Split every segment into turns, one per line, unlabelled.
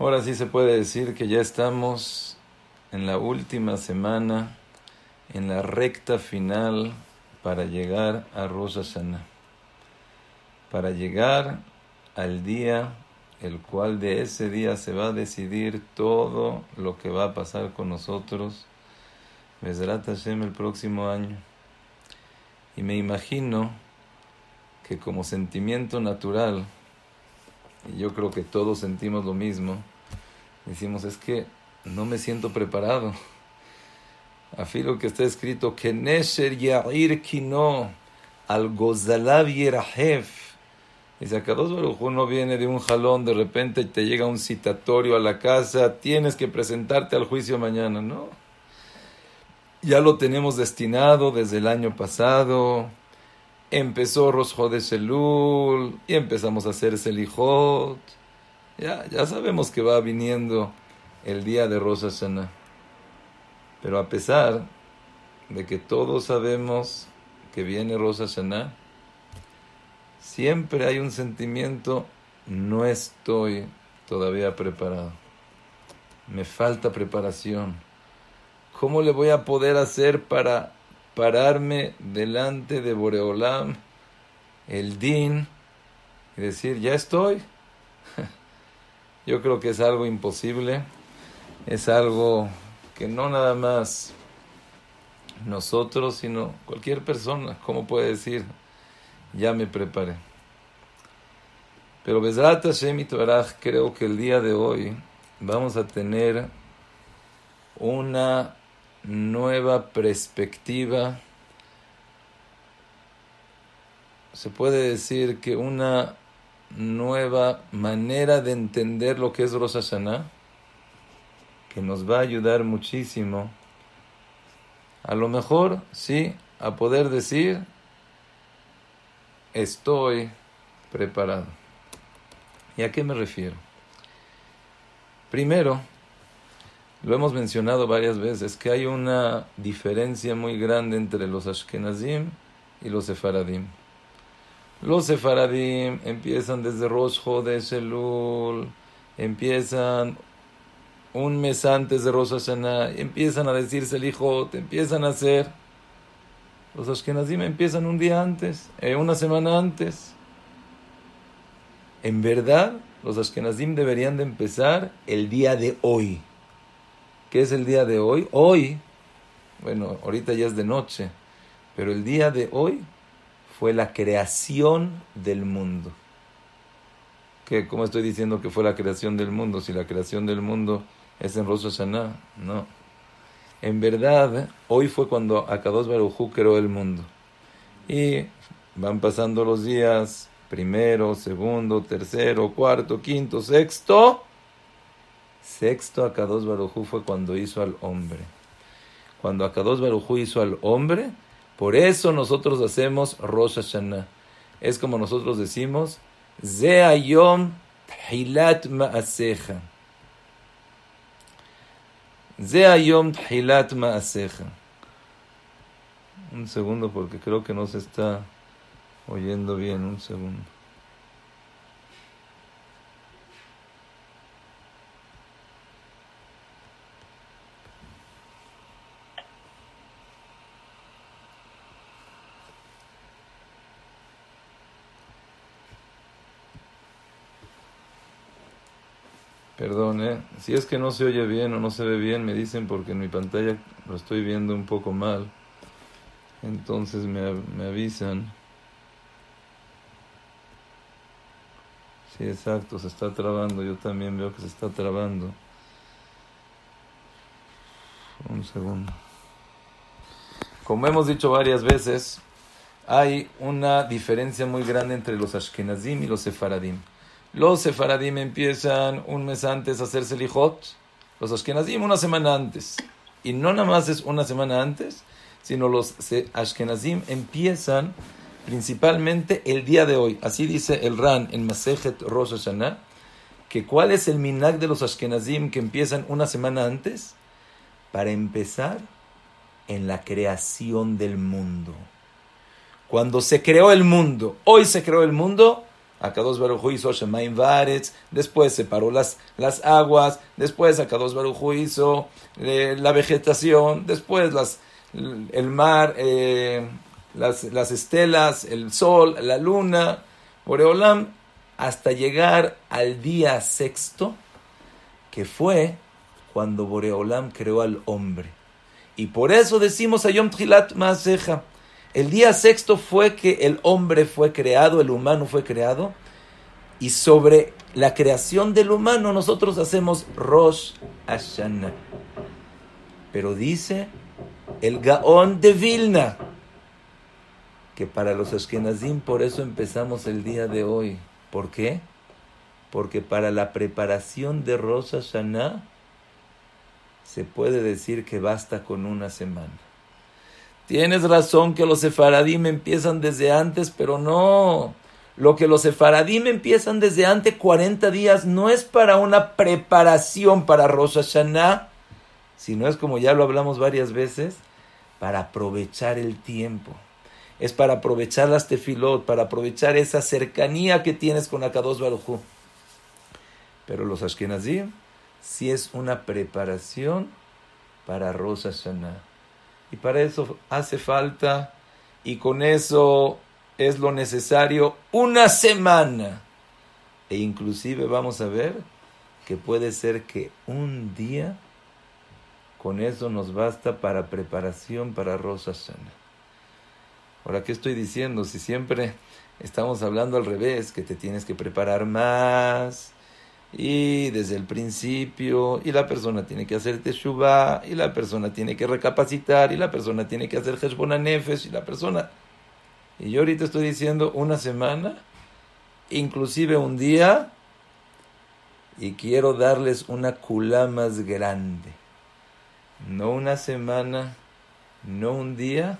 Ahora sí se puede decir que ya estamos en la última semana, en la recta final para llegar a Rosh para llegar al día el cual de ese día se va a decidir todo lo que va a pasar con nosotros, Besrat Hashem el próximo año. Y me imagino que como sentimiento natural, y yo creo que todos sentimos lo mismo, decimos, es que no me siento preparado. Afilo que está escrito, que Nesher Yair Kino, al Gozalav Yerahef. Dice, acá dos no viene de un jalón, de repente te llega un citatorio a la casa, tienes que presentarte al juicio mañana, ¿no? Ya lo tenemos destinado desde el año pasado, empezó Rosjo de Selul y empezamos a hacer Selijot. Ya, ya sabemos que va viniendo el día de Rosh Hashanah. Pero a pesar de que todos sabemos que viene Rosh Hashanah, siempre hay un sentimiento, no estoy todavía preparado. Me falta preparación. ¿Cómo le voy a poder hacer para pararme delante de Boreolam, el Din, y decir, ya estoy. Yo creo que es algo imposible, es algo que no nada más nosotros, sino cualquier persona, ¿cómo puede decir? Ya me preparé. Pero Besrat Hashem creo que el día de hoy vamos a tener una nueva perspectiva. Se puede decir que una nueva manera de entender lo que es Rosh Hashanah, que nos va a ayudar muchísimo. A lo mejor, sí, a poder decir, estoy preparado. ¿Y a qué me refiero? Primero, lo hemos mencionado varias veces, que hay una diferencia muy grande entre los Ashkenazim y los Sefaradim. Los Sefaradim empiezan desde Rosh de Elul, empiezan un mes antes de Rosh Hashanah, empiezan a decir Selijot, empiezan a hacer. Los Ashkenazim empiezan un día antes, eh, una semana antes. En verdad, los Ashkenazim deberían de empezar el día de hoy ¿Qué es el día de hoy? Hoy, bueno, ahorita ya es de noche, pero el día de hoy fue la creación del mundo. ¿Qué, ¿Cómo estoy diciendo que fue la creación del mundo? Si la creación del mundo es en Rosh no. En verdad, hoy fue cuando Akados Barujú creó el mundo. Y van pasando los días, primero, segundo, tercero, cuarto, quinto, sexto, Sexto Akados Barujú fue cuando hizo al hombre. Cuando Akados Barujú hizo al hombre, por eso nosotros hacemos Rosh Hashanah. Es como nosotros decimos, Zeayom Hilat Ma'aseja. Zeayom Hilat Ma'aseja. Un segundo porque creo que no se está oyendo bien. Un segundo. Perdón, ¿eh? si es que no se oye bien o no se ve bien, me dicen porque en mi pantalla lo estoy viendo un poco mal. Entonces me, me avisan. Sí, exacto, se está trabando. Yo también veo que se está trabando. Un segundo. Como hemos dicho varias veces, hay una diferencia muy grande entre los Ashkenazim y los Sefaradim. Los sefaradim empiezan un mes antes a hacer selijot, los ashkenazim una semana antes. Y no nada más es una semana antes, sino los ashkenazim empiezan principalmente el día de hoy. Así dice el Ran en Masejet Rosh Hashanah, que cuál es el minag de los ashkenazim que empiezan una semana antes para empezar en la creación del mundo. Cuando se creó el mundo, hoy se creó el mundo, Akados Baruj hizo Shemaim Varetz, después separó las, las aguas, después Akados Baruj hizo eh, la vegetación, después las, el mar, eh, las, las, estelas, el sol, la luna, Boreolam, hasta llegar al día sexto, que fue cuando Boreolam creó al hombre. Y por eso decimos a Yom Tchilat Maaseja, el día sexto fue que el hombre fue creado, el humano fue creado, y sobre la creación del humano nosotros hacemos Rosh Hashanah. Pero dice el Gaón de Vilna, que para los Ashkenazim por eso empezamos el día de hoy. ¿Por qué? Porque para la preparación de Rosh Hashanah se puede decir que basta con una semana. Tienes razón que los sefaradim empiezan desde antes, pero no. Lo que los sefaradim empiezan desde antes 40 días no es para una preparación para Rosh sino es como ya lo hablamos varias veces, para aprovechar el tiempo. Es para aprovechar las tefilot, para aprovechar esa cercanía que tienes con Akados Baruj Pero los Ashkenazim sí es una preparación para Rosh. Y para eso hace falta, y con eso es lo necesario, una semana. E inclusive vamos a ver que puede ser que un día con eso nos basta para preparación para Rosh Hashanah. Ahora, ¿qué estoy diciendo? Si siempre estamos hablando al revés, que te tienes que preparar más, y desde el principio, y la persona tiene que hacer teshuva, y la persona tiene que recapacitar, y la persona tiene que hacer nefes y la persona... Y yo ahorita estoy diciendo una semana, inclusive un día, y quiero darles una culá más grande. No una semana, no un día,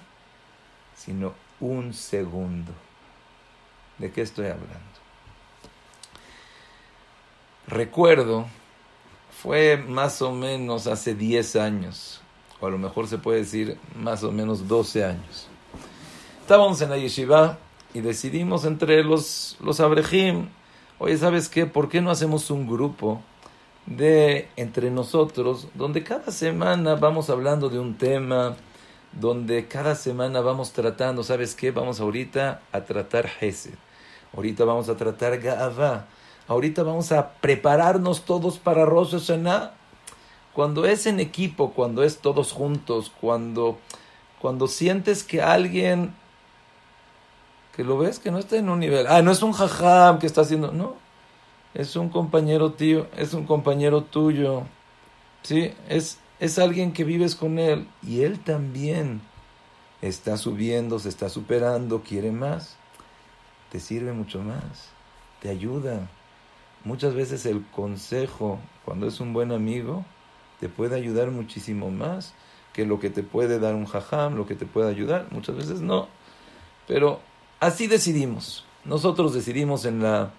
sino un segundo. ¿De qué estoy hablando? Recuerdo, fue más o menos hace 10 años, o a lo mejor se puede decir más o menos 12 años. Estábamos en la yeshiva y decidimos entre los, los abrejim, oye, ¿sabes qué? ¿Por qué no hacemos un grupo de entre nosotros donde cada semana vamos hablando de un tema, donde cada semana vamos tratando, ¿sabes qué? Vamos ahorita a tratar Hesed, ahorita vamos a tratar Ga'avah, Ahorita vamos a prepararnos todos para Rosh Hashanah. Cuando es en equipo, cuando es todos juntos, cuando, cuando sientes que alguien que lo ves que no está en un nivel, ah, no es un jajam que está haciendo, no, es un compañero tío, es un compañero tuyo, sí, es, es alguien que vives con él y él también está subiendo, se está superando, quiere más, te sirve mucho más, te ayuda. Muchas veces el consejo, cuando es un buen amigo, te puede ayudar muchísimo más que lo que te puede dar un jajam, lo que te puede ayudar. Muchas veces no. Pero así decidimos. Nosotros decidimos en la,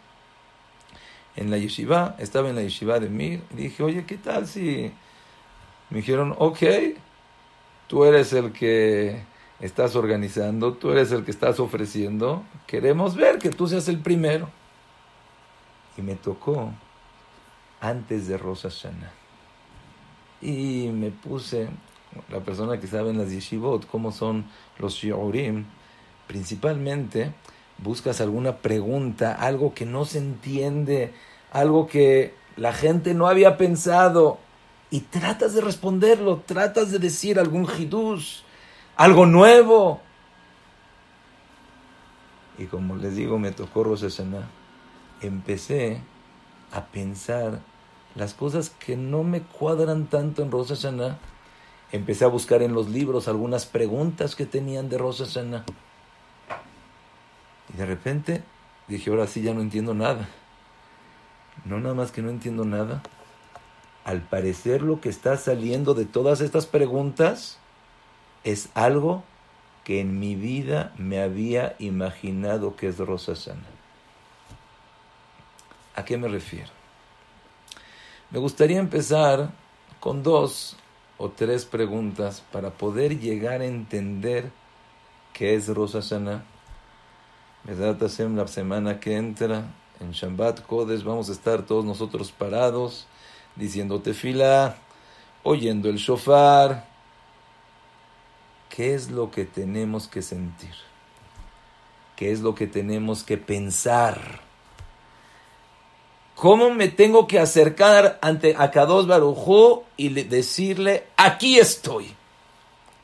en la yeshiva, estaba en la yeshiva de Mir, y dije, oye, ¿qué tal si me dijeron, ok, tú eres el que estás organizando, tú eres el que estás ofreciendo, queremos ver que tú seas el primero y me tocó antes de Rosa Shana. Y me puse, la persona que sabe en las yeshivot, cómo son los shiurim, principalmente buscas alguna pregunta, algo que no se entiende, algo que la gente no había pensado, y tratas de responderlo, tratas de decir algún hidush, algo nuevo. Y como les digo, me tocó Rosh Hashanah empecé a pensar las cosas que no me cuadran tanto en Rosa Hashanah. Empecé a buscar en los libros algunas preguntas que tenían de Rosa Hashanah. Y de repente dije, ahora sí ya no entiendo nada. No nada más que no entiendo nada. Al parecer lo que está saliendo de todas estas preguntas es algo que en mi vida me había imaginado que es Rosa Hashanah. ¿A qué me refiero? Me gustaría empezar con dos o tres preguntas para poder llegar a entender qué es Rosh Hashanah la semana que entra, en Shabbat Kodesh, vamos a estar todos nosotros parados, diciendo tefila, oyendo el shofar. ¿Qué es lo que tenemos que sentir? ¿Qué es lo que tenemos que pensar? ¿Cómo me tengo que acercar ante Akados Barujú y decirle, aquí estoy?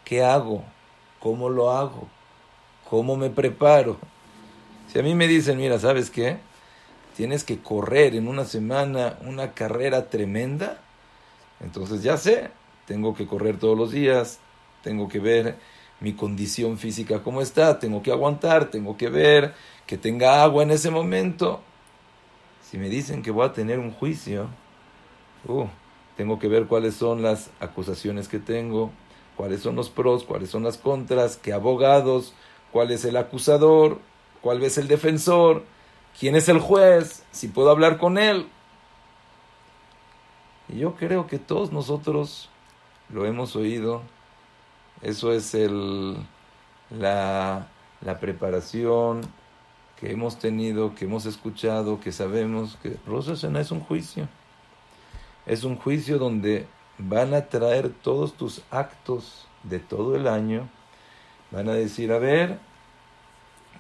¿Qué hago? ¿Cómo lo hago? ¿Cómo me preparo? Si a mí me dicen, mira, ¿sabes qué? Tienes que correr en una semana una carrera tremenda, entonces ya sé, tengo que correr todos los días, tengo que ver mi condición física cómo está, tengo que aguantar, tengo que ver que tenga agua en ese momento. Si me dicen que voy a tener un juicio, uh, tengo que ver cuáles son las acusaciones que tengo, cuáles son los pros, cuáles son las contras, qué abogados, cuál es el acusador, cuál es el defensor, quién es el juez, si puedo hablar con él. Y yo creo que todos nosotros lo hemos oído. Eso es el, la, la preparación, que hemos tenido, que hemos escuchado, que sabemos que Rosh Hashanah es un juicio. Es un juicio donde van a traer todos tus actos de todo el año. Van a decir, a ver,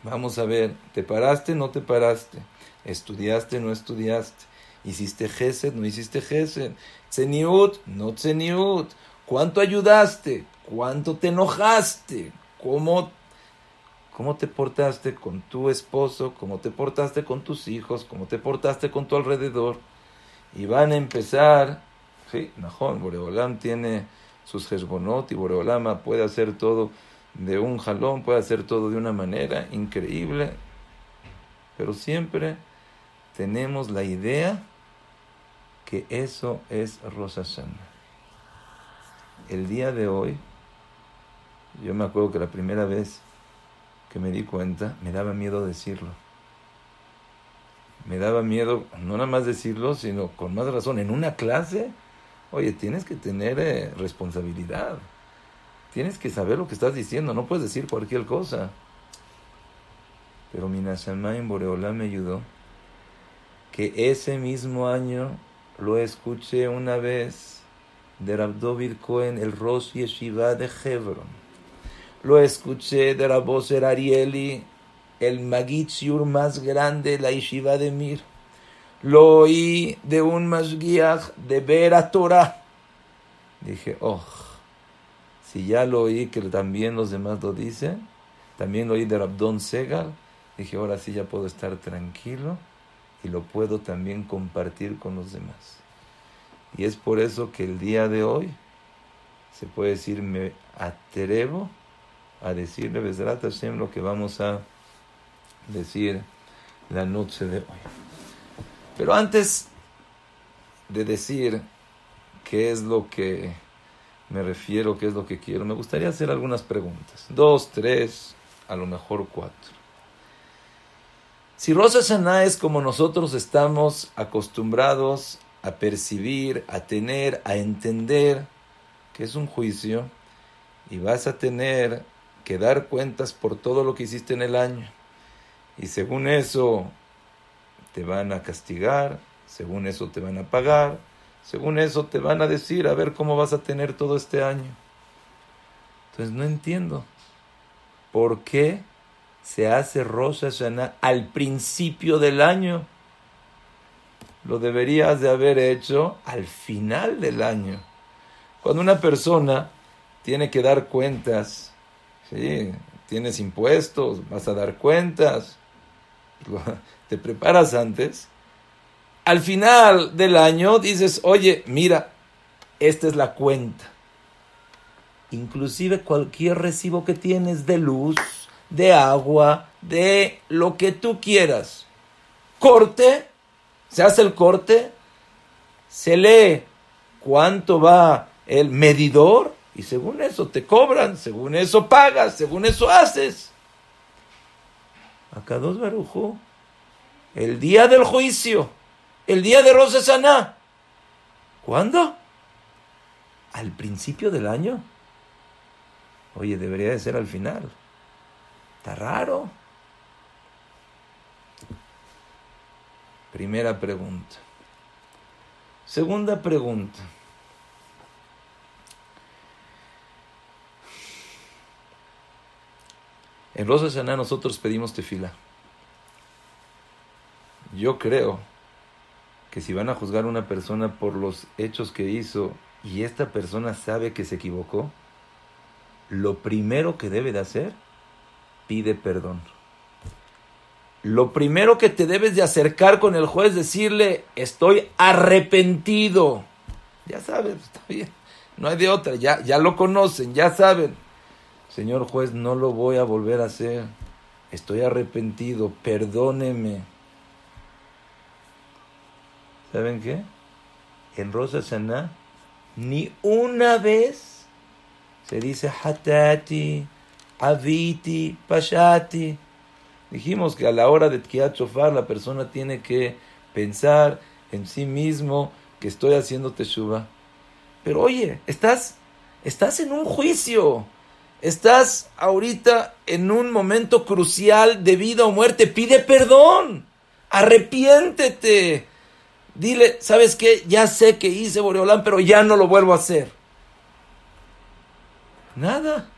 vamos a ver, ¿te paraste? ¿No te paraste? ¿Estudiaste? ¿No estudiaste? ¿Hiciste gesed? ¿No hiciste gesed? ¿Tzeniut? ¿No tzeniut? ¿Cuánto ayudaste? ¿Cuánto te enojaste? ¿Cómo cómo te portaste con tu esposo, cómo te portaste con tus hijos, cómo te portaste con tu alrededor. Y van a empezar, sí, Najón, Boreolam tiene sus Hezbonot y Boreolama puede hacer todo de un jalón, puede hacer todo de una manera increíble, pero siempre tenemos la idea que eso es Rosh El día de hoy, yo me acuerdo que la primera vez que me di cuenta, me daba miedo decirlo. Me daba miedo no nada más decirlo, sino con más razón. En una clase, oye, tienes que tener eh, responsabilidad. Tienes que saber lo que estás diciendo, no puedes decir cualquier cosa. Pero en Boreolá me ayudó que ese mismo año lo escuché una vez de Rabdovid Cohen, el Rosh Yeshiva de Hebron lo escuché de Raboser Arieli, el Magitsiur más grande, la Yeshiva de Mir. Lo oí de un Masguiach de Vera Torah. Dije, oh, si ya lo oí que también los demás lo dicen, también lo oí de Rabdon Segal, dije, ahora sí ya puedo estar tranquilo y lo puedo también compartir con los demás. Y es por eso que el día de hoy se puede decir, me atrevo a decirle Besrat Hashem lo que vamos a decir la noche de hoy. Pero antes de decir qué es lo que me refiero, qué es lo que quiero, me gustaría hacer algunas preguntas. Dos, tres, a lo mejor cuatro. Si Rosa Hashanah es como nosotros estamos acostumbrados a percibir, a tener, a entender que es un juicio, y vas a tener que dar cuentas por todo lo que hiciste en el año. Y según eso te van a castigar, según eso te van a pagar, según eso te van a decir a ver cómo vas a tener todo este año. Entonces no entiendo por qué se hace Rosh Hashanah al principio del año. Lo deberías de haber hecho al final del año. Cuando una persona tiene que dar cuentas Sí, tienes impuestos, vas a dar cuentas, te preparas antes. Al final del año dices, oye, mira, esta es la cuenta. Inclusive cualquier recibo que tienes de luz, de agua, de lo que tú quieras. Corte, se hace el corte, se lee cuánto va el medidor y según eso te cobran, según eso pagas, según eso haces. Acá dos Barujo, el día del juicio, el día de Rosa Saná. ¿Cuándo? Al principio del año. Oye, debería de ser al final. Está raro. Primera pregunta. Segunda pregunta. En Rosa Hashanah nosotros pedimos tefila. Yo creo que si van a juzgar a una persona por los hechos que hizo y esta persona sabe que se equivocó, lo primero que debe de hacer, pide perdón. Lo primero que te debes de acercar con el juez, decirle, estoy arrepentido. Ya sabes, está bien. No hay de otra, ya, ya lo conocen, ya saben. Señor juez, no lo voy a volver a hacer. Estoy arrepentido, perdóneme. ¿Saben qué? En Rosa Saná, ni una vez se dice hatati, aviti, pashati. Dijimos que a la hora de Tkiat la persona tiene que pensar en sí mismo que estoy haciendo teshuva. Pero oye, estás, estás en un juicio. Estás ahorita en un momento crucial de vida o muerte. Pide perdón. Arrepiéntete. Dile, ¿sabes qué? Ya sé que hice Boreolán, pero ya no lo vuelvo a hacer. Nada.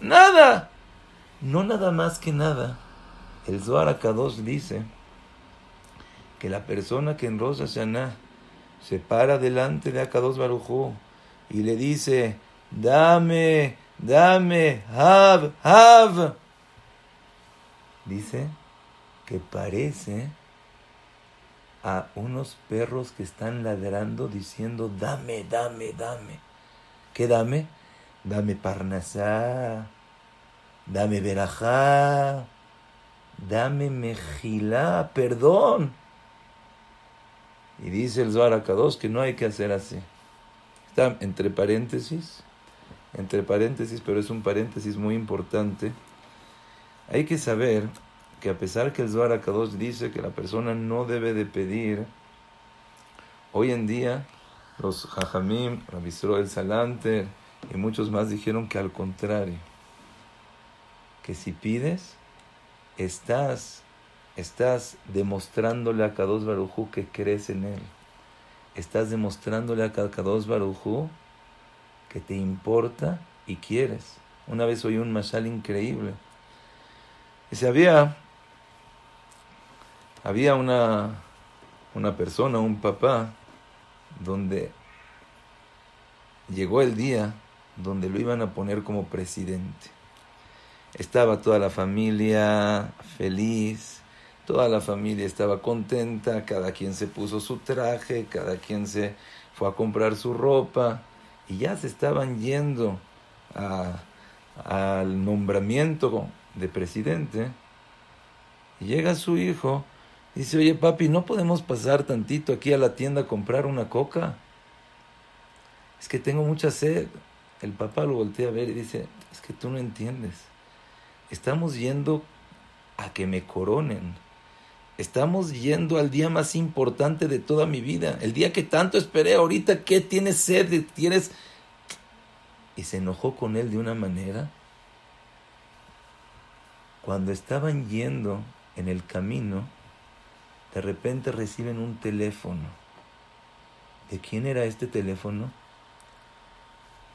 Nada. No nada más que nada. El Zohar Akadosh dice que la persona que en Rosa Shana se para delante de Akadosh Barujú y le dice, dame dame, have, have. Dice que parece a unos perros que están ladrando diciendo, dame, dame, dame. ¿Qué dame? Dame parnasá, dame verajá, dame mejilá, perdón. Y dice el Zohar que no hay que hacer así. Está entre paréntesis entre paréntesis, pero es un paréntesis muy importante. Hay que saber que a pesar que el Zohar Akadosh dice que la persona no debe de pedir, hoy en día los Jajamim, Rabisro el Salante y muchos más dijeron que al contrario, que si pides, estás, estás demostrándole a Kadosh Barujú que crees en él. Estás demostrándole a Kadosh Barujú que te importa y quieres. Una vez oí un mashal increíble. Dice, había, había una, una persona, un papá, donde llegó el día donde lo iban a poner como presidente. Estaba toda la familia feliz, toda la familia estaba contenta, cada quien se puso su traje, cada quien se fue a comprar su ropa y ya se estaban yendo al nombramiento de presidente, llega su hijo, y dice, oye papi, ¿no podemos pasar tantito aquí a la tienda a comprar una coca? Es que tengo mucha sed. El papá lo voltea a ver y dice, es que tú no entiendes. Estamos yendo a que me coronen Estamos yendo al día más importante de toda mi vida, el día que tanto esperé. Ahorita, ¿qué tienes sed? ¿Tienes...? Y se enojó con él de una manera. Cuando estaban yendo en el camino, de repente reciben un teléfono. ¿De quién era este teléfono?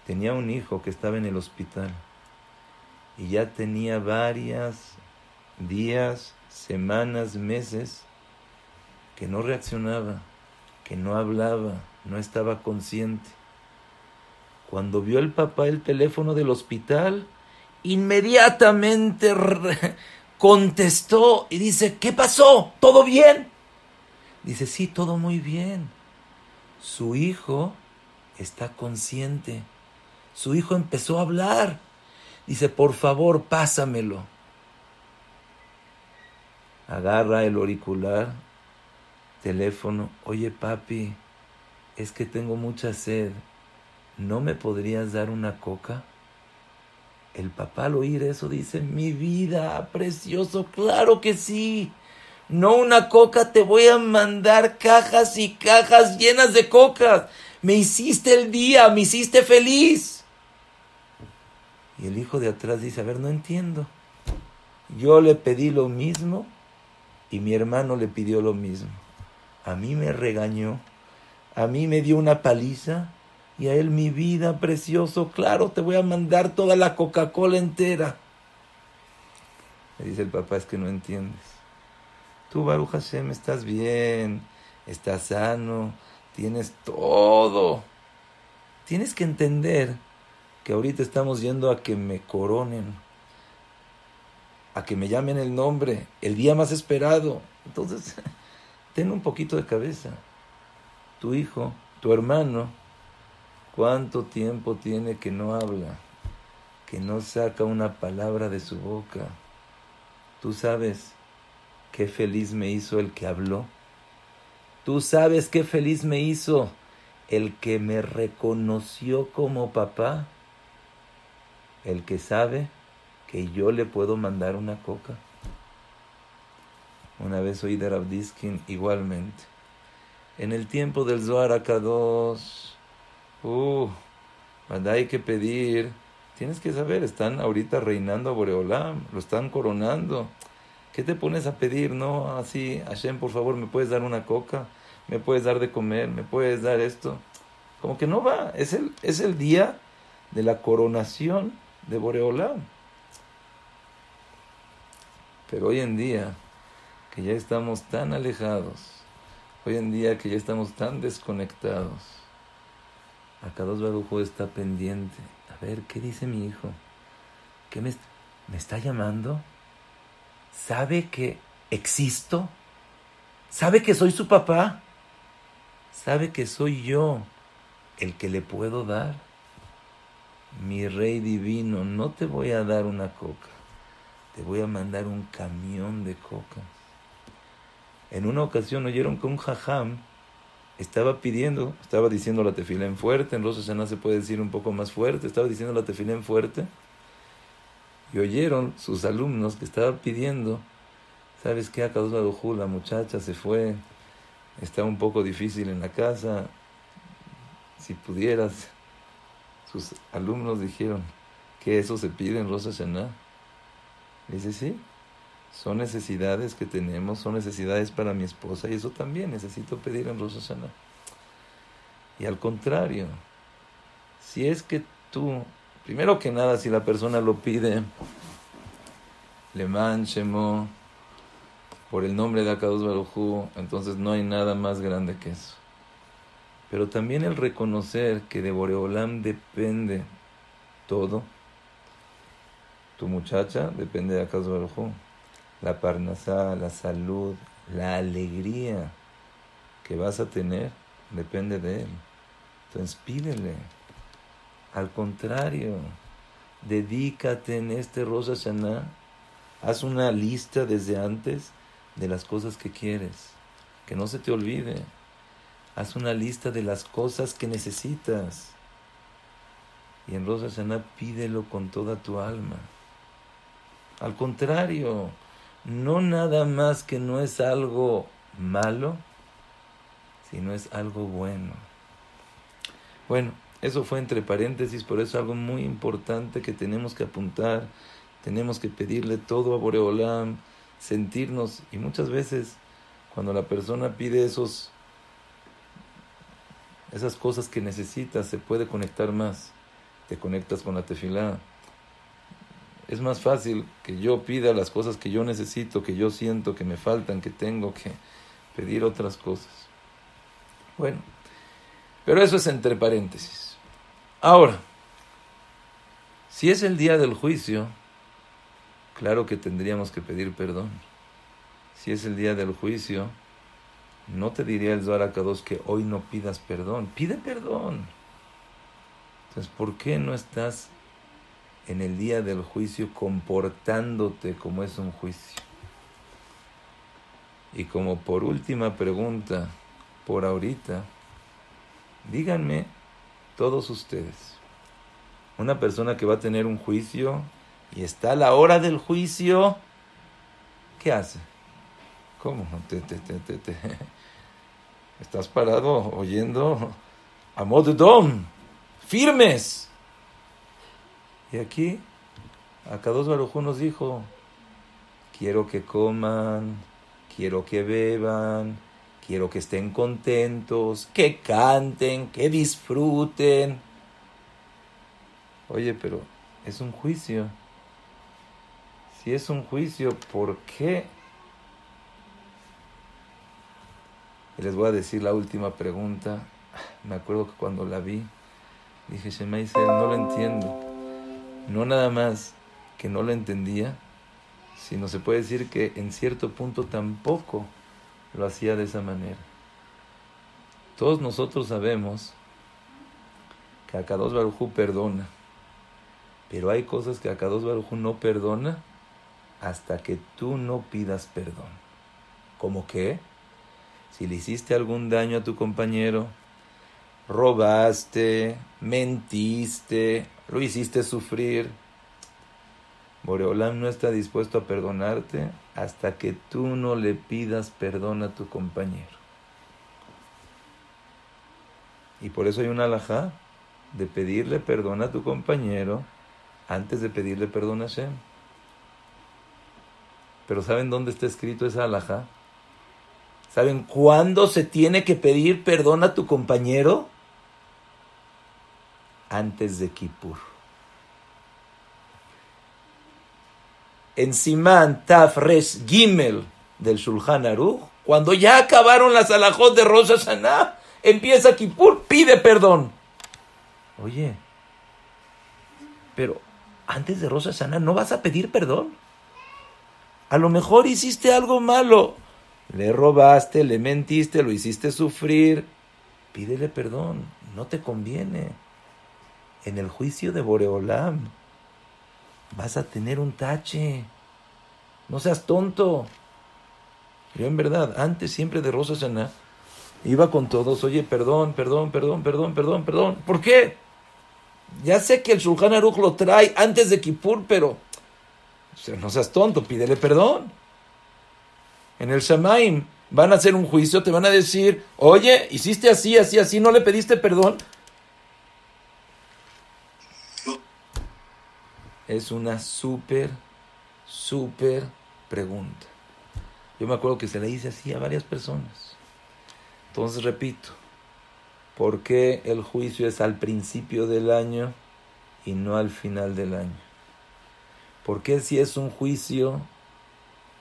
Tenía un hijo que estaba en el hospital y ya tenía varias días semanas, meses, que no reaccionaba, que no hablaba, no estaba consciente. Cuando vio el papá el teléfono del hospital, inmediatamente contestó y dice, ¿qué pasó? ¿Todo bien? Dice, sí, todo muy bien. Su hijo está consciente. Su hijo empezó a hablar. Dice, por favor, pásamelo agarra el auricular, teléfono, oye papi, es que tengo mucha sed, ¿no me podrías dar una coca? El papá al oír eso dice, mi vida, precioso, claro que sí. No una coca, te voy a mandar cajas y cajas llenas de cocas. Me hiciste el día, me hiciste feliz. Y el hijo de atrás dice, a ver, no entiendo. Yo le pedí lo mismo Y mi hermano le pidió lo mismo. A mí me regañó, a mí me dio una paliza y a él mi vida, precioso, claro, te voy a mandar toda la Coca-Cola entera. Le dice el papá, es que no entiendes. Tú, Baruch Hashem, estás bien, estás sano, tienes todo. Tienes que entender que ahorita estamos yendo a que me coronen, a que me llamen el nombre, el día más esperado. Entonces, ten un poquito de cabeza. Tu hijo, tu hermano, ¿cuánto tiempo tiene que no habla? Que no saca una palabra de su boca. Tú sabes qué feliz me hizo el que habló. Tú sabes qué feliz me hizo el que me reconoció como papá. El que sabe que yo le puedo mandar una coca. Una vez oí de Rabdiskin igualmente. En el tiempo del Zohar Akados, uh, hay que pedir. Tienes que saber, están ahorita reinando a Boreolam, lo están coronando. ¿Qué te pones a pedir? No, así, Hashem, por favor, ¿me puedes dar una coca? ¿Me puedes dar de comer? ¿Me puedes dar esto? Como que no va, es el, es el día de la coronación de Boreolam. Pero hoy en día, que ya estamos tan alejados, hoy en día que ya estamos tan desconectados, dos Barujo está pendiente. A ver, ¿qué dice mi hijo? ¿Qué me está llamando? ¿Sabe que existo? ¿Sabe que soy su papá? ¿Sabe que soy yo el que le puedo dar? Mi rey divino, no te voy a dar una coca te voy a mandar un camión de coca. En una ocasión oyeron que un jajam estaba pidiendo, estaba diciendo la tefila en fuerte, en Rosa se puede decir un poco más fuerte, estaba diciendo la tefila en fuerte, y oyeron sus alumnos que estaba pidiendo, ¿sabes qué? A causa de la muchacha se fue, está un poco difícil en la casa, si pudieras, sus alumnos dijeron que eso se pide en Rosa Hashanah. Dice, sí, son necesidades que tenemos, son necesidades para mi esposa y eso también necesito pedir en Rosa Sana. Y al contrario, si es que tú, primero que nada, si la persona lo pide, le manchemo por el nombre de Akados Barujú, entonces no hay nada más grande que eso. Pero también el reconocer que de Boreolam depende todo tu muchacha depende de Akash Baruj La parnasá, la salud, la alegría que vas a tener depende de él. Entonces pídele. Al contrario, dedícate en este Rosa Shana. Haz una lista desde antes de las cosas que quieres. Que no se te olvide. Haz una lista de las cosas que necesitas. Y en Rosa Shana pídelo con toda tu alma. Al contrario, no nada más que no es algo malo, sino es algo bueno. Bueno, eso fue entre paréntesis, por eso algo muy importante que tenemos que apuntar, tenemos que pedirle todo a Boreolam, sentirnos, y muchas veces cuando la persona pide esos, esas cosas que necesita, se puede conectar más. Te conectas con la tefilá, es más fácil que yo pida las cosas que yo necesito, que yo siento que me faltan, que tengo que pedir otras cosas. Bueno, pero eso es entre paréntesis. Ahora, si es el día del juicio, claro que tendríamos que pedir perdón. Si es el día del juicio, no te diría el Zohar que hoy no pidas perdón. Pide perdón. Entonces, ¿por qué no estás en el día del juicio comportándote como es un juicio. Y como por última pregunta, por ahorita, díganme todos ustedes, una persona que va a tener un juicio y está a la hora del juicio, ¿qué hace? ¿Cómo? Te, te, te, Estás parado oyendo a Dom, firmes. Y aquí, Akados Barujú nos dijo, quiero que coman, quiero que beban, quiero que estén contentos, que canten, que disfruten. Oye, pero es un juicio. Si es un juicio, ¿por qué? Y les voy a decir la última pregunta. Me acuerdo que cuando la vi, dije, Shema no lo entiendo. No nada más que no lo entendía, sino se puede decir que en cierto punto tampoco lo hacía de esa manera. Todos nosotros sabemos que Akados Barujú perdona, pero hay cosas que Akados Barujú no perdona hasta que tú no pidas perdón. ¿Cómo qué? Si le hiciste algún daño a tu compañero, robaste, mentiste, lo hiciste sufrir, Boreolam no está dispuesto a perdonarte hasta que tú no le pidas perdón a tu compañero. Y por eso hay una alajá de pedirle perdón a tu compañero antes de pedirle perdón a Shem. Pero ¿saben dónde está escrito esa alajá? ¿Saben cuándo se tiene que pedir perdón a tu compañero? Antes de Kippur. En Simán Tafres Gimel del Shulchan Aruch, cuando ya acabaron las alajot de Rosh Hashanah, empieza Kippur, pide perdón. Oye, pero antes de Rosh Hashanah no vas a pedir perdón. A lo mejor hiciste algo malo. Le robaste, le mentiste, lo hiciste sufrir. Pídele perdón. No te conviene. En el juicio de Boreolam vas a tener un tache. No seas tonto. Yo en verdad, antes siempre de Rosa Sana, iba con todos, oye, perdón, perdón, perdón, perdón, perdón, perdón. ¿Por qué? Ya sé que el Shulchan Aruch lo trae antes de Kippur, pero no seas tonto, pídele perdón. En el Shamaim van a hacer un juicio, te van a decir, oye, hiciste así, así, así, no le pediste perdón. Es una súper, súper pregunta. Yo me acuerdo que se le hice así a varias personas. Entonces repito, ¿por qué el juicio es al principio del año y no al final del año? ¿Por qué si es un juicio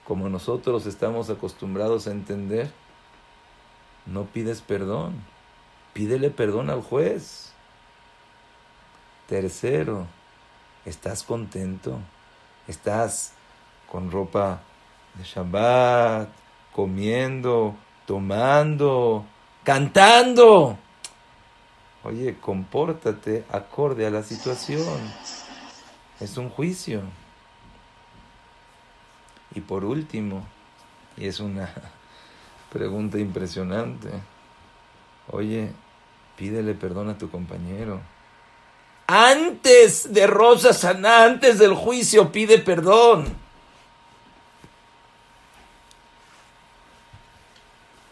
como nosotros estamos acostumbrados a entender, no pides perdón? Pídele perdón al juez. Tercero, ¿estás contento? ¿Estás con ropa de Shabbat, comiendo, tomando, cantando? Oye, compórtate acorde a la situación. Es un juicio. Y por último, y es una pregunta impresionante, oye, pídele perdón a tu compañero. Antes de Rosa Saná, antes del juicio, pide perdón.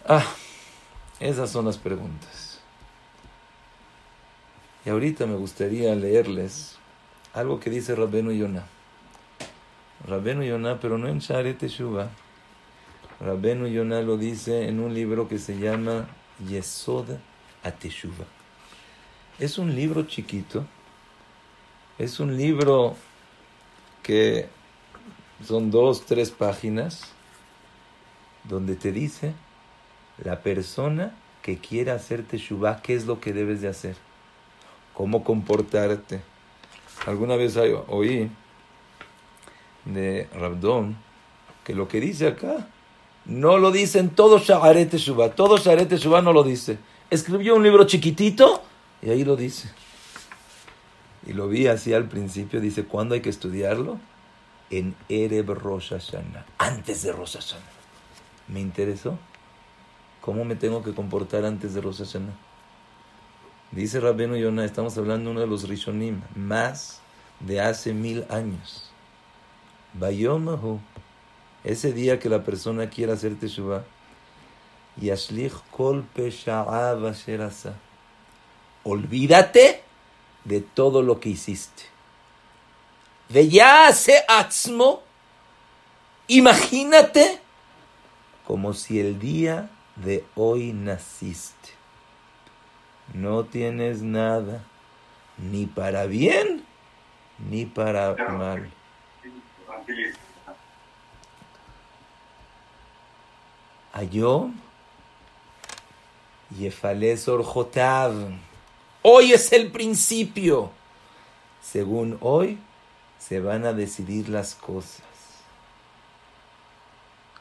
Ah, esas son las preguntas. Y ahorita me gustaría leerles algo que dice Rabenu Yonah. Rabenu Yonah, pero no en Sharet Teshuva. Rabenu Yonah lo dice en un libro que se llama Yesod Ateshuva. Es un libro chiquito, es un libro que son dos, tres páginas, donde te dice la persona que quiera hacer Teshuvah, qué es lo que debes de hacer, cómo comportarte. Alguna vez oí de Rabdón, que lo que dice acá no lo dicen todos Sha'aret Shubá, todo Sha'aret Shubá no lo dice. Escribió un libro chiquitito y ahí lo dice. Y lo vi así al principio, dice, ¿cuándo hay que estudiarlo? En Ereb Rosh Hashanah, antes de Rosh Hashanah. Me interesó. ¿Cómo me tengo que comportar antes de Rosh Hashanah? Dice Rabenu Yonah, estamos hablando de uno de los Rishonim, más de hace mil años. Bayomahu, ese día que la persona quiera hacer teshuvah, yashlich kol. Olvídate de todo lo que hiciste. De ya atzmo, imagínate como si el día de hoy naciste. No tienes nada, ni para bien, ni para mal. Ayom, Yefales Orjotav. Hoy es el principio. Según hoy, se van a decidir las cosas.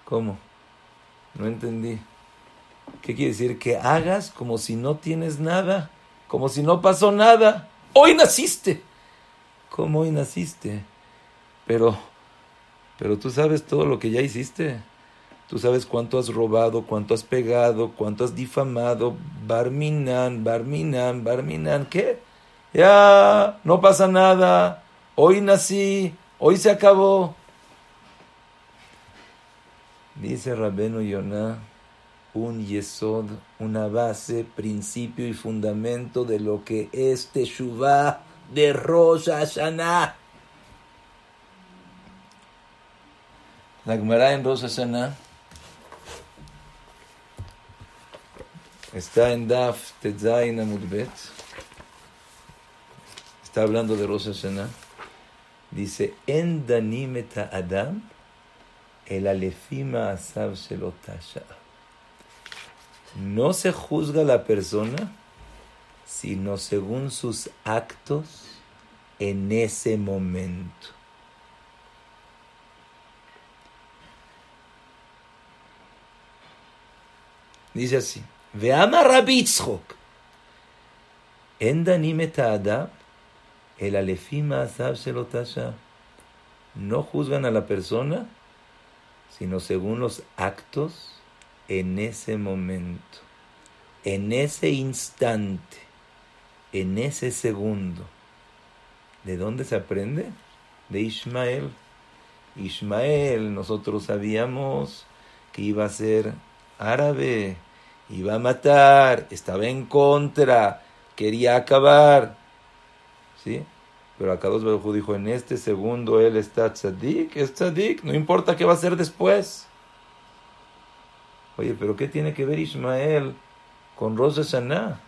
¿Cómo? No entendí. ¿Qué quiere decir? Que hagas como si no tienes nada, como si no pasó nada. Hoy naciste. ¿Cómo hoy naciste? Pero, pero tú sabes todo lo que ya hiciste. Tú sabes cuánto has robado, cuánto has pegado, cuánto has difamado. Barminan, barminan, barminan. ¿Qué? Ya, no pasa nada. Hoy nací, hoy se acabó. Dice Rabeno Yonah, un yesod, una base, principio y fundamento de lo que es Teshuvah de Rosh Hashanah. La Gemara en Rosh Hashanah está en Daf Tetzain Amudbet. Está hablando de Rosh Hashanah. Dice, en Danimeta Adam el alefima asab shelotasha. No se juzga la persona, sino según sus actos en ese momento. Dice así, Rabitzchok. En Danimeta Adam, el alefima asab shelotasha. No juzgan a la persona, sino según los actos en ese momento, en ese instante, en ese segundo. ¿De dónde se aprende? De Ismael. Ismael, nosotros sabíamos que iba a ser árabe, iba a matar, estaba en contra, quería acabar. ¿Sí? Pero acá dos Baruj dijo, en este segundo él está tzadik, es tzadik, no importa qué va a hacer después. Oye, pero ¿qué tiene que ver Ismael con Rosh Hashanah?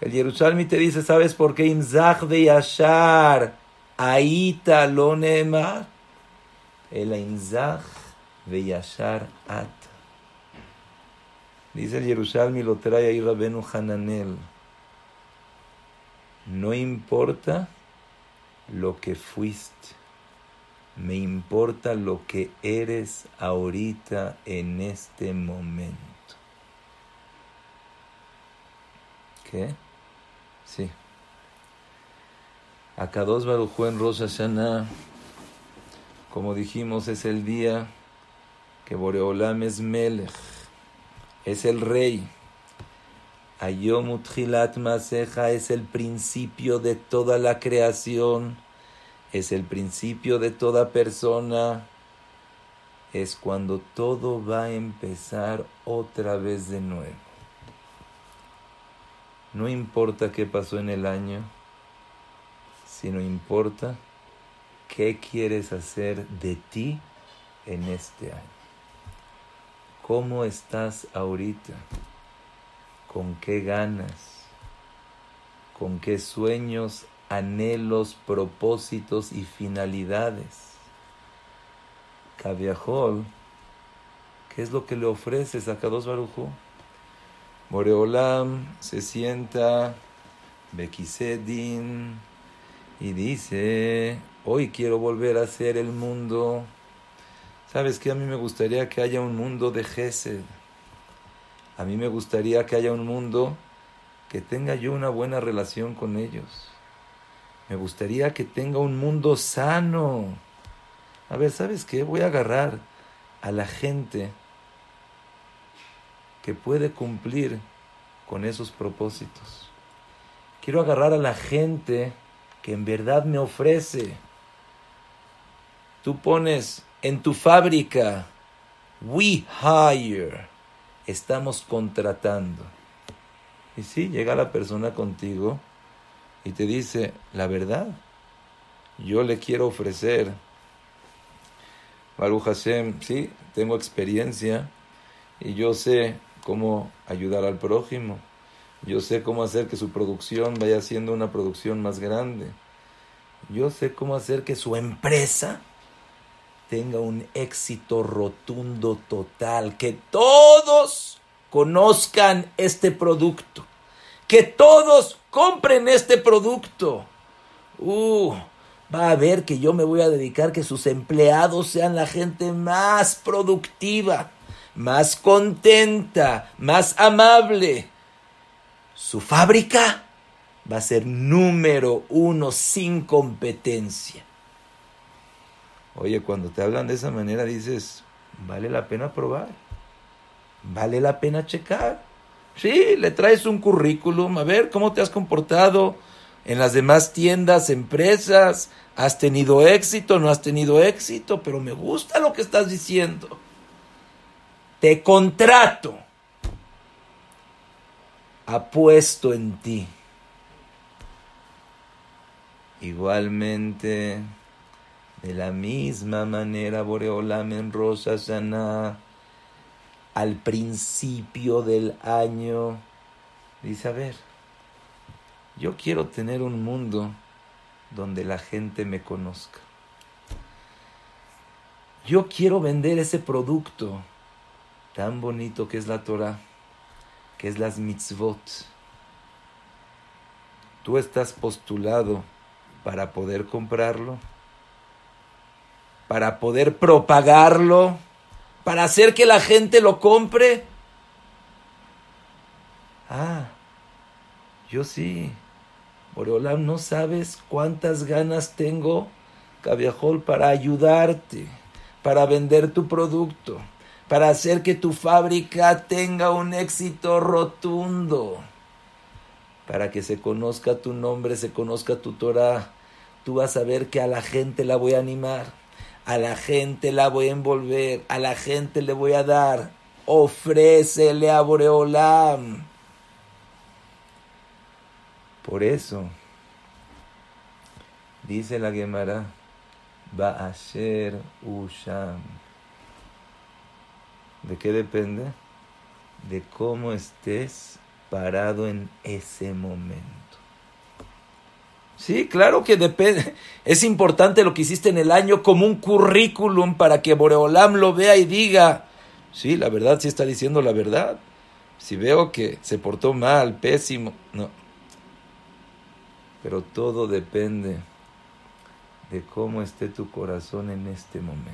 El Jerusalmi te dice, ¿sabes por qué? Imzach de Yashar, Aita lo El Imzach de Yashar At. Dice el Jerusalmi, lo trae ahí Rabenu Hananel. No importa lo que fuiste, me importa lo que eres ahorita en este momento. ¿Qué? Sí. Akados Barujú en Rosh Hashanah, como dijimos, es el día que Boreolam es Melech, es el rey. Ayomutjilat Maseja es el principio de toda la creación, es el principio de toda persona, es cuando todo va a empezar otra vez de nuevo. No importa qué pasó en el año, sino importa qué quieres hacer de ti en este año. ¿Cómo estás ahorita? con qué ganas, con qué sueños, anhelos, propósitos y finalidades. Caviajol, ¿qué es lo que le ofreces a Kadosh Barujo? Moreolam se sienta, Bekisedin, y dice, hoy quiero volver a ser el mundo. ¿Sabes qué? A mí me gustaría que haya un mundo de Gesed a mí me gustaría que haya un mundo que tenga yo una buena relación con ellos. Me gustaría que tenga un mundo sano. A ver, ¿sabes qué? Voy a agarrar a la gente que puede cumplir con esos propósitos. Quiero agarrar a la gente que en verdad me ofrece. Tú pones en tu fábrica, we hire estamos contratando. Y si llega la persona contigo y te dice, la verdad, yo le quiero ofrecer Baruch Hashem, sí, tengo experiencia y yo sé cómo ayudar al prójimo. Yo sé cómo hacer que su producción vaya siendo una producción más grande. Yo sé cómo hacer que su empresa tenga un éxito rotundo total, que todos conozcan este producto, que todos compren este producto. Uh, va a ver que yo me voy a dedicar que sus empleados sean la gente más productiva, más contenta, más amable. Su fábrica va a ser número uno sin competencia. Oye, cuando te hablan de esa manera dices, vale la pena probar, vale la pena checar. Sí, le traes un currículum, a ver cómo te has comportado en las demás tiendas, empresas, has tenido éxito, no has tenido éxito, pero me gusta lo que estás diciendo. Te contrato. Apuesto en ti. Igualmente, de la misma manera, Boreolam en Rosa al principio del año, dice, a ver, yo quiero tener un mundo donde la gente me conozca. Yo quiero vender ese producto tan bonito que es la Torah, que es las mitzvot. Tú estás postulado para poder comprarlo, para poder propagarlo, para hacer que la gente lo compre. Ah, yo sí. Boreolam, no sabes cuántas ganas tengo, Cabiajol, para ayudarte, para vender tu producto, para hacer que tu fábrica tenga un éxito rotundo, para que se conozca tu nombre, se conozca tu Torah. Tú vas a ver que a la gente la voy a animar, a la gente la voy a envolver, a la gente le voy a dar. Ofrécele a Boreolam por eso, dice la Gemara, ser Usham. ¿De qué depende? De cómo estés parado en ese momento. Sí, claro que depende. Es importante lo que hiciste en el año como un currículum para que Boreolam lo vea y diga, sí, la verdad sí está diciendo la verdad. Si veo que se portó mal, pésimo, no, pero todo depende de cómo esté tu corazón en este momento.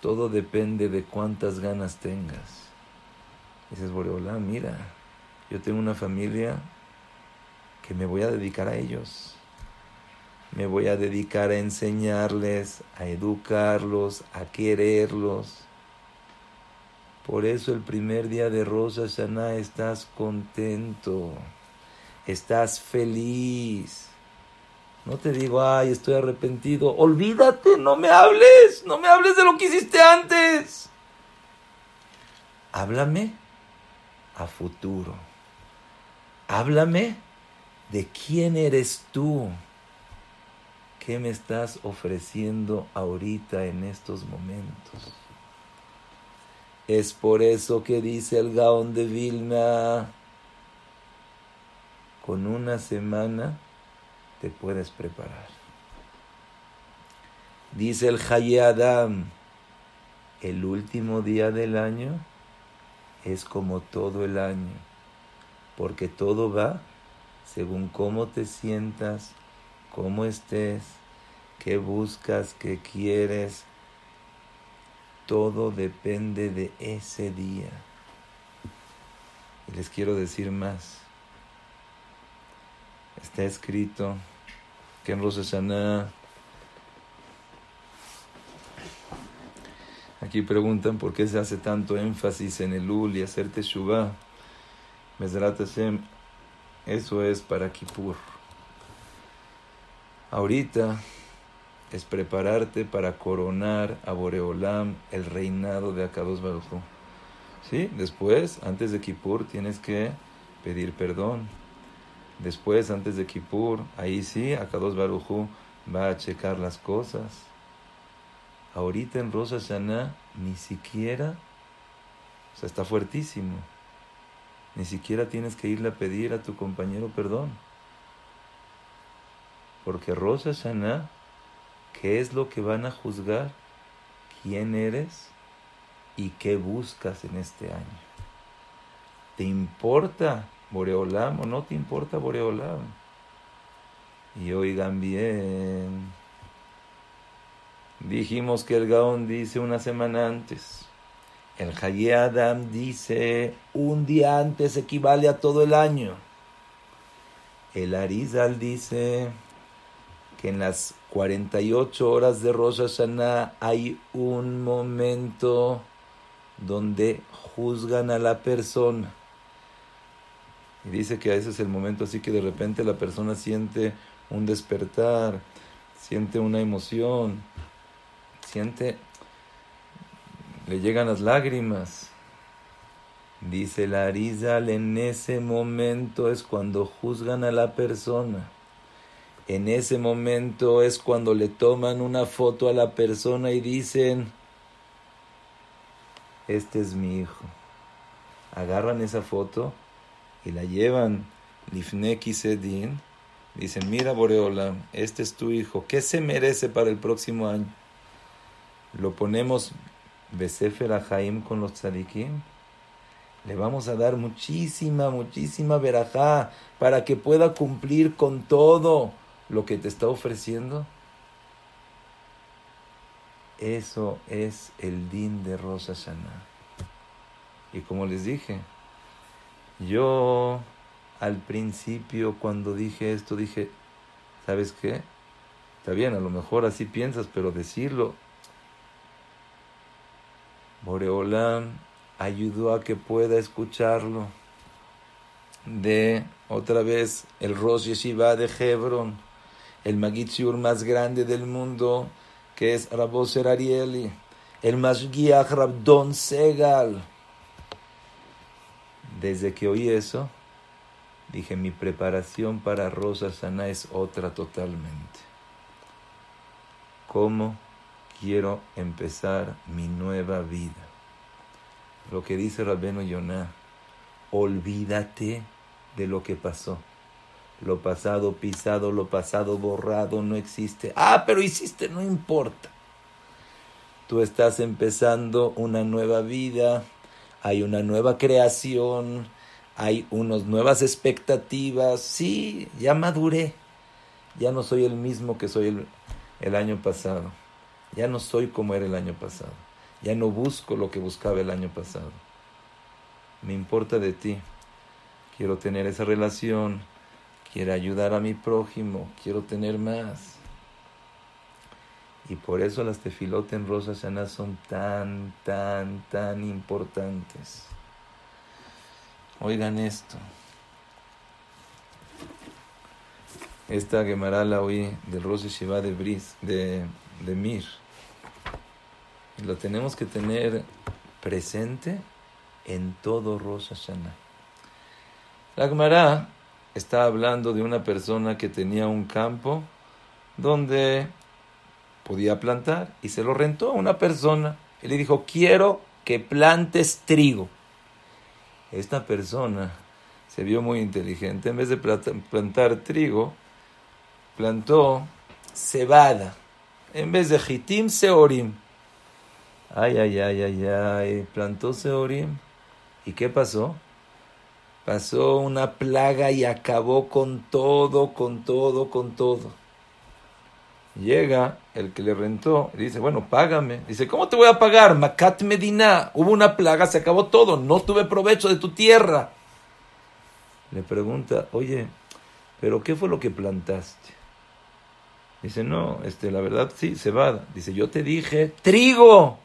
Todo depende de cuántas ganas tengas. Dices, Boreolá, mira, yo tengo una familia me voy a dedicar a ellos. Me voy a dedicar a enseñarles, a educarlos, a quererlos. Por eso el primer día de Rosa Shana estás contento estás feliz. No te digo, ay, estoy arrepentido. Olvídate, no me hables, no me hables de lo que hiciste antes. Háblame a futuro. Háblame de quién eres tú. ¿Qué me estás ofreciendo ahorita en estos momentos? Es por eso que dice el Gaón de Vilna con una semana te puedes preparar. Dice el Haye Adam, el último día del año es como todo el año, porque todo va según cómo te sientas, cómo estés, qué buscas, qué quieres. Todo depende de ese día. Y les quiero decir más está escrito que en Rosh aquí preguntan por qué se hace tanto énfasis en el Ul y hacer Teshuvah. Eso es para Kippur. Ahorita es prepararte para coronar a Boreolam el reinado de Akados Baruj ¿Sí? Después, antes de Kippur, tienes que pedir perdón Después, antes de Kippur, ahí sí, Akados Barujú va a checar las cosas. Ahorita en Rosa Hashanah ni siquiera, o sea, está fuertísimo. Ni siquiera tienes que irle a pedir a tu compañero perdón. Porque Rosa Hashanah, ¿qué es lo que van a juzgar? ¿Quién eres? ¿Y qué buscas en este año? ¿Te importa Boreolam o no te importa Boreolam? Y oigan bien, dijimos que el Gaón dice una semana antes, el Haye Adam dice un día antes equivale a todo el año. El Arizal dice que en las 48 horas de Rosh Hashanah hay un momento donde juzgan a la persona. Y dice que ese es el momento así que de repente la persona siente un despertar, siente una emoción, siente, le llegan las lágrimas. Dice la Arizal, en ese momento es cuando juzgan a la persona. En ese momento es cuando le toman una foto a la persona y dicen, este es mi hijo. Agarran esa foto y la llevan Lifneki Sedin. Dicen, mira Boreola, este es tu hijo. ¿Qué se merece para el próximo año? Lo ponemos Besefer Ahaim con los tzadikim. Le vamos a dar muchísima, muchísima verajá para que pueda cumplir con todo lo que te está ofreciendo. Eso es el din de Rosa Hashanah. Y como les dije, yo al principio cuando dije esto dije, ¿sabes qué? Está bien, a lo mejor así piensas, pero decirlo. Boreolam ayudó a que pueda escucharlo. De otra vez el Rosh Yeshiva de Hebron, el Magitzur más grande del mundo, que es Raboser Arieli, el Mashgiach Rabdon Segal. Desde que oí eso, dije, mi preparación para Rosa Sana es otra totalmente. ¿Cómo quiero empezar mi nueva vida? Lo que dice Rabeno Yonah, olvídate de lo que pasó. Lo pasado pisado, lo pasado borrado, no existe. Ah, pero hiciste, no importa. Tú estás empezando una nueva vida, hay una nueva creación, hay unas nuevas expectativas. Sí, ya maduré. Ya no soy el mismo que soy el, el año pasado. Ya no soy como era el año pasado. Ya no busco lo que buscaba el año pasado. Me importa de ti. Quiero tener esa relación quiero ayudar a mi prójimo, quiero tener más. Y por eso las tefilotes en Rosa Sana son tan, tan, tan importantes. Oigan esto. Esta Gemara la oí del Rosa Shiva de Bris, de, de Mir. Lo tenemos que tener presente en todo Rosa Sana. La Gemara está hablando de una persona que tenía un campo donde podía plantar y se lo rentó a una persona y le dijo, quiero que plantes trigo. Esta persona se vio muy inteligente, en vez de plantar trigo, plantó cebada, en vez de jitim, seorim. Ay, ay, ay, ay, ay, plantó seorim. ¿Y qué pasó? Pasó una plaga y acabó con todo, con todo, con todo. Llega el que le rentó y dice, bueno, págame. Dice, ¿cómo te voy a pagar? Macat Medina, hubo una plaga, se acabó todo, no tuve provecho de tu tierra. Le pregunta, oye, ¿pero qué fue lo que plantaste? Dice, no, este, la verdad sí, cebada. Dice, yo te dije, trigo.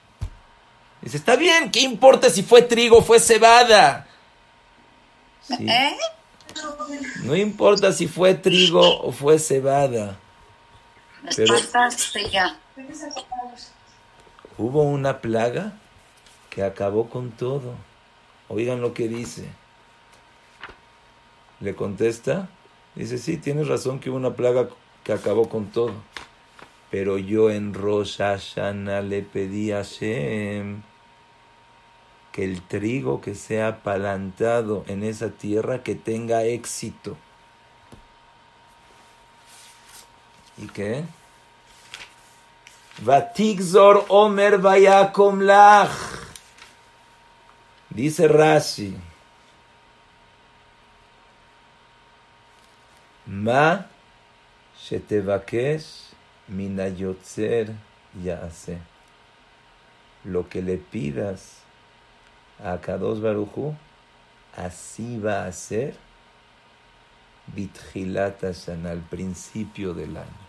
Dice, está bien, ¿qué importa si fue trigo o fue cebada? ¿Eh? No importa si fue trigo o fue cebada. Pero hubo una plaga que acabó con todo. Oigan lo que dice. Le contesta, dice, sí, tienes razón que hubo una plaga que acabó con todo. Pero yo en Rosh Hashanah le pedí a Shem que el trigo que sea plantado en esa tierra que tenga éxito. ¿Y qué? Vatigzor Omer Vayakom. Dice Rashi. Ma shetevakesh minayotzer yaase. Lo que le pidas a Kadosh Baruchu, así va a ser Bitjilata al principio del año.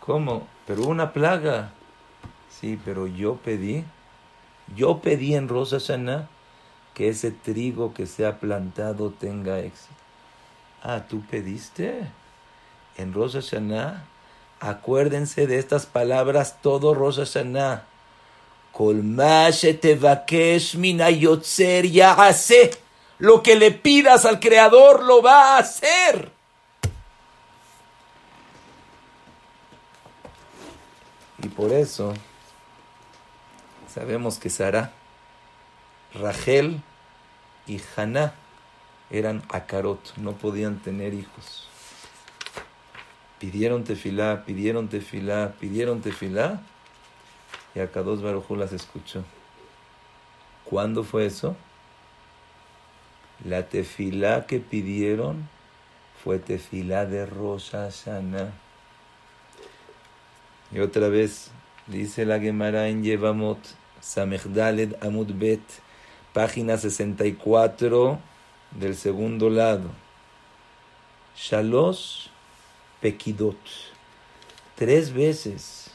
¿Cómo? Pero una plaga. Sí, pero yo pedí, yo pedí en Rosa Sana que ese trigo que se ha plantado tenga éxito. Ah, tú pediste en Rosa Sana. Acuérdense de estas palabras todo ya hace. Lo que le pidas al Creador lo va a hacer. Y por eso sabemos que Sara, Rachel y Haná eran acarot, no podían tener hijos. Pidieron tefilá, pidieron tefilá, pidieron tefilá, y Akados Barujú las escuchó. ¿Cuándo fue eso? La tefilá que pidieron fue tefilá de Rosa Sana. Y otra vez dice la Gemara en Yevamot, Samechdaled Amud Bet, página 64 del segundo lado. Shalosh Pekidot. Tres veces.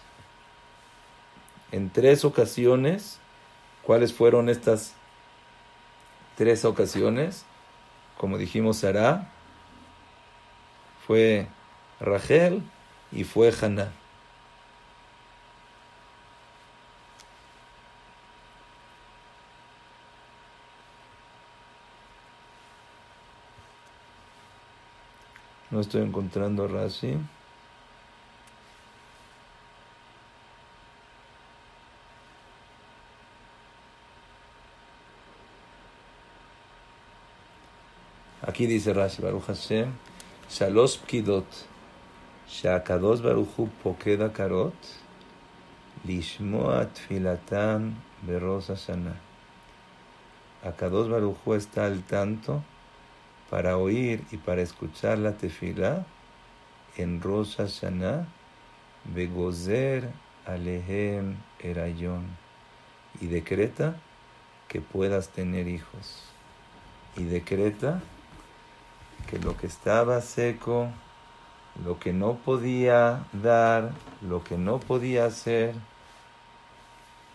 En tres ocasiones. ¿Cuáles fueron estas tres ocasiones? Como dijimos, Sara. Fue Rachel y fue Haná. Estoy encontrando Rashi. Aquí dice Rashi, Baruch Hashem, Shalos Pkidot, Shakados Baruchu Pokeda Karot, Lishmoa Tfilatam Berosa Shana. Akados Baruchu está al tanto para oír y para escuchar la tefila en Rosa Shana, Begozer Alehem Erayon, y decreta que puedas tener hijos. Y decreta que lo que estaba seco, lo que no podía dar, lo que no podía hacer,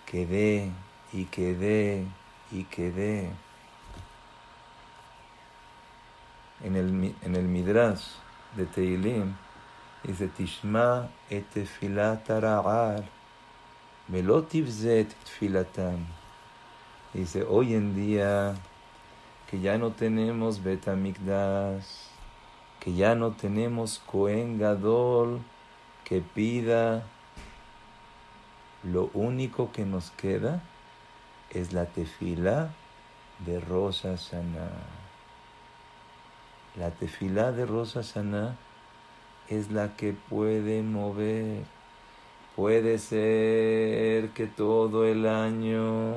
que dé y que dé y que en el, en el Midrash de Teilim, dice Tishma et tefilat ara'ar, zet tfilatam. Dice, hoy en día que ya no tenemos Betamikdash, que ya no tenemos Kohen Gadol que pida, lo único que nos queda es la tefila de Rosa Sana. La tefilá de Rosa Sana es la que puede mover. Puede ser que todo el año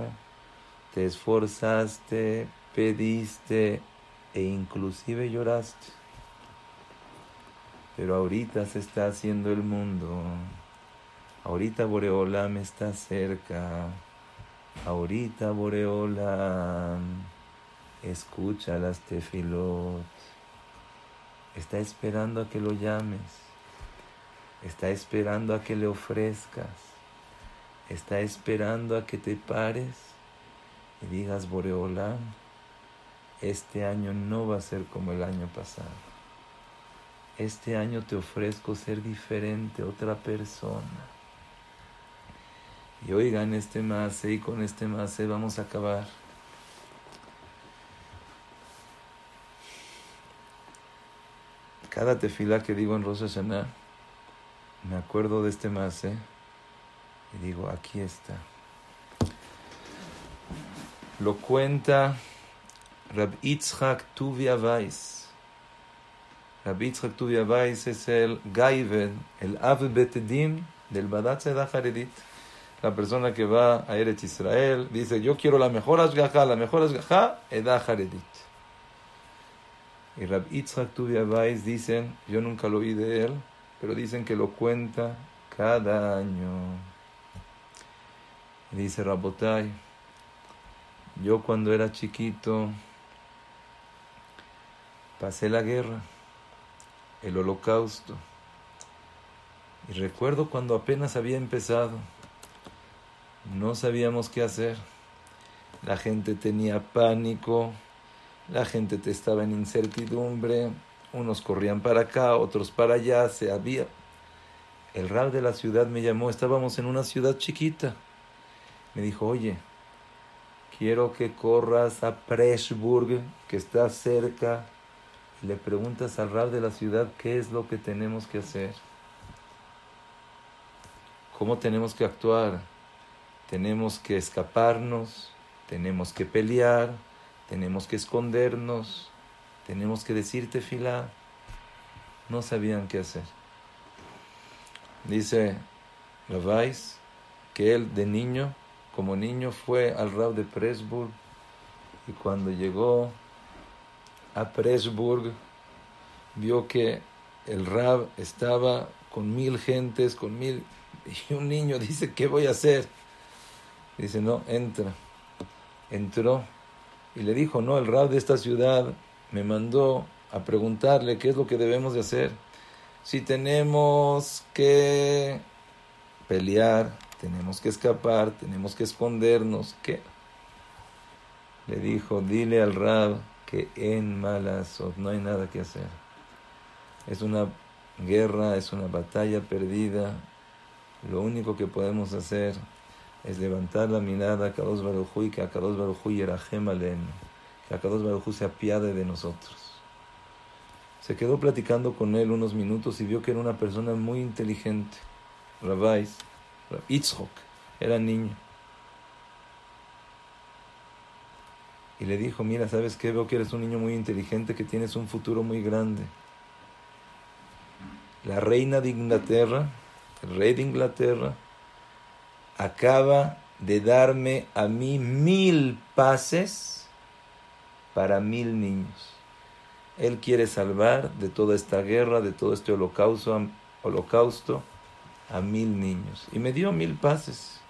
te esforzaste, pediste e inclusive lloraste. Pero ahorita se está haciendo el mundo. Ahorita Boreolam está cerca. Ahorita Boreolam escucha las tefilot está esperando a que lo llames, está esperando a que le ofrezcas, está esperando a que te pares y digas, Boreolán, este año no va a ser como el año pasado. Este año te ofrezco ser diferente, otra persona. Y oigan este más y con este más vamos a acabar. Cada tefila que digo en Rosa Hashanah, me acuerdo de este más, ¿eh? Y digo, aquí está. Lo cuenta Rab Yitzhak Tuvia Weiss. Rab Yitzhak Tuvia Weiss es el Gaiven, el Av Betedim del Badat Sedah Haredit. La persona que va a Eretz Israel dice, yo quiero la mejor Ashgaha, la mejor Ashgaha, Edah Haredit. Y Rab Yitzhak Tuvia Weiss dicen, yo nunca lo oí de él, pero dicen que lo cuenta cada año. Y dice Rabotai, yo cuando era chiquito pasé la guerra, el holocausto, y recuerdo cuando apenas había empezado, no sabíamos qué hacer, la gente tenía pánico, la gente te estaba en incertidumbre, unos corrían para acá, otros para allá, se había... El rab de la ciudad me llamó, estábamos en una ciudad chiquita, me dijo, oye, quiero que corras a Preshburg, que está cerca, le preguntas al rab de la ciudad qué es lo que tenemos que hacer. ¿Cómo tenemos que actuar? Tenemos que escaparnos, tenemos que pelear, tenemos que escondernos, tenemos que decirte fila. No sabían qué hacer. Dice Ravais que él de niño como niño fue al Rab de Presburg y cuando llegó a Presburg vio que el Rab estaba con mil gentes, con mil... Y un niño dice, ¿qué voy a hacer? Dice, no, entra. Entró y le dijo, no, el Rab de esta ciudad me mandó a preguntarle qué es lo que debemos de hacer. Si tenemos que pelear, tenemos que escapar, tenemos que escondernos. ¿Qué? Le dijo, dile al Rab que en Malasot no hay nada que hacer. Es una guerra, es una batalla perdida. Lo único que podemos hacer es levantar la mirada a Kadosh Baruj y que a Kadosh Baruj Alen, que a Kadosh Baruj se apiade de nosotros. Se quedó platicando con él unos minutos y vio que era una persona muy inteligente. Rabais, Itzhok, era niño. Y le dijo, mira, ¿sabes qué? Veo que eres un niño muy inteligente, que tienes un futuro muy grande. La reina de Inglaterra, el rey de Inglaterra, acaba de darme a mí mil pases para mil niños. Él quiere salvar de toda esta guerra, de todo este holocausto, a mil niños. Y me dio mil pases.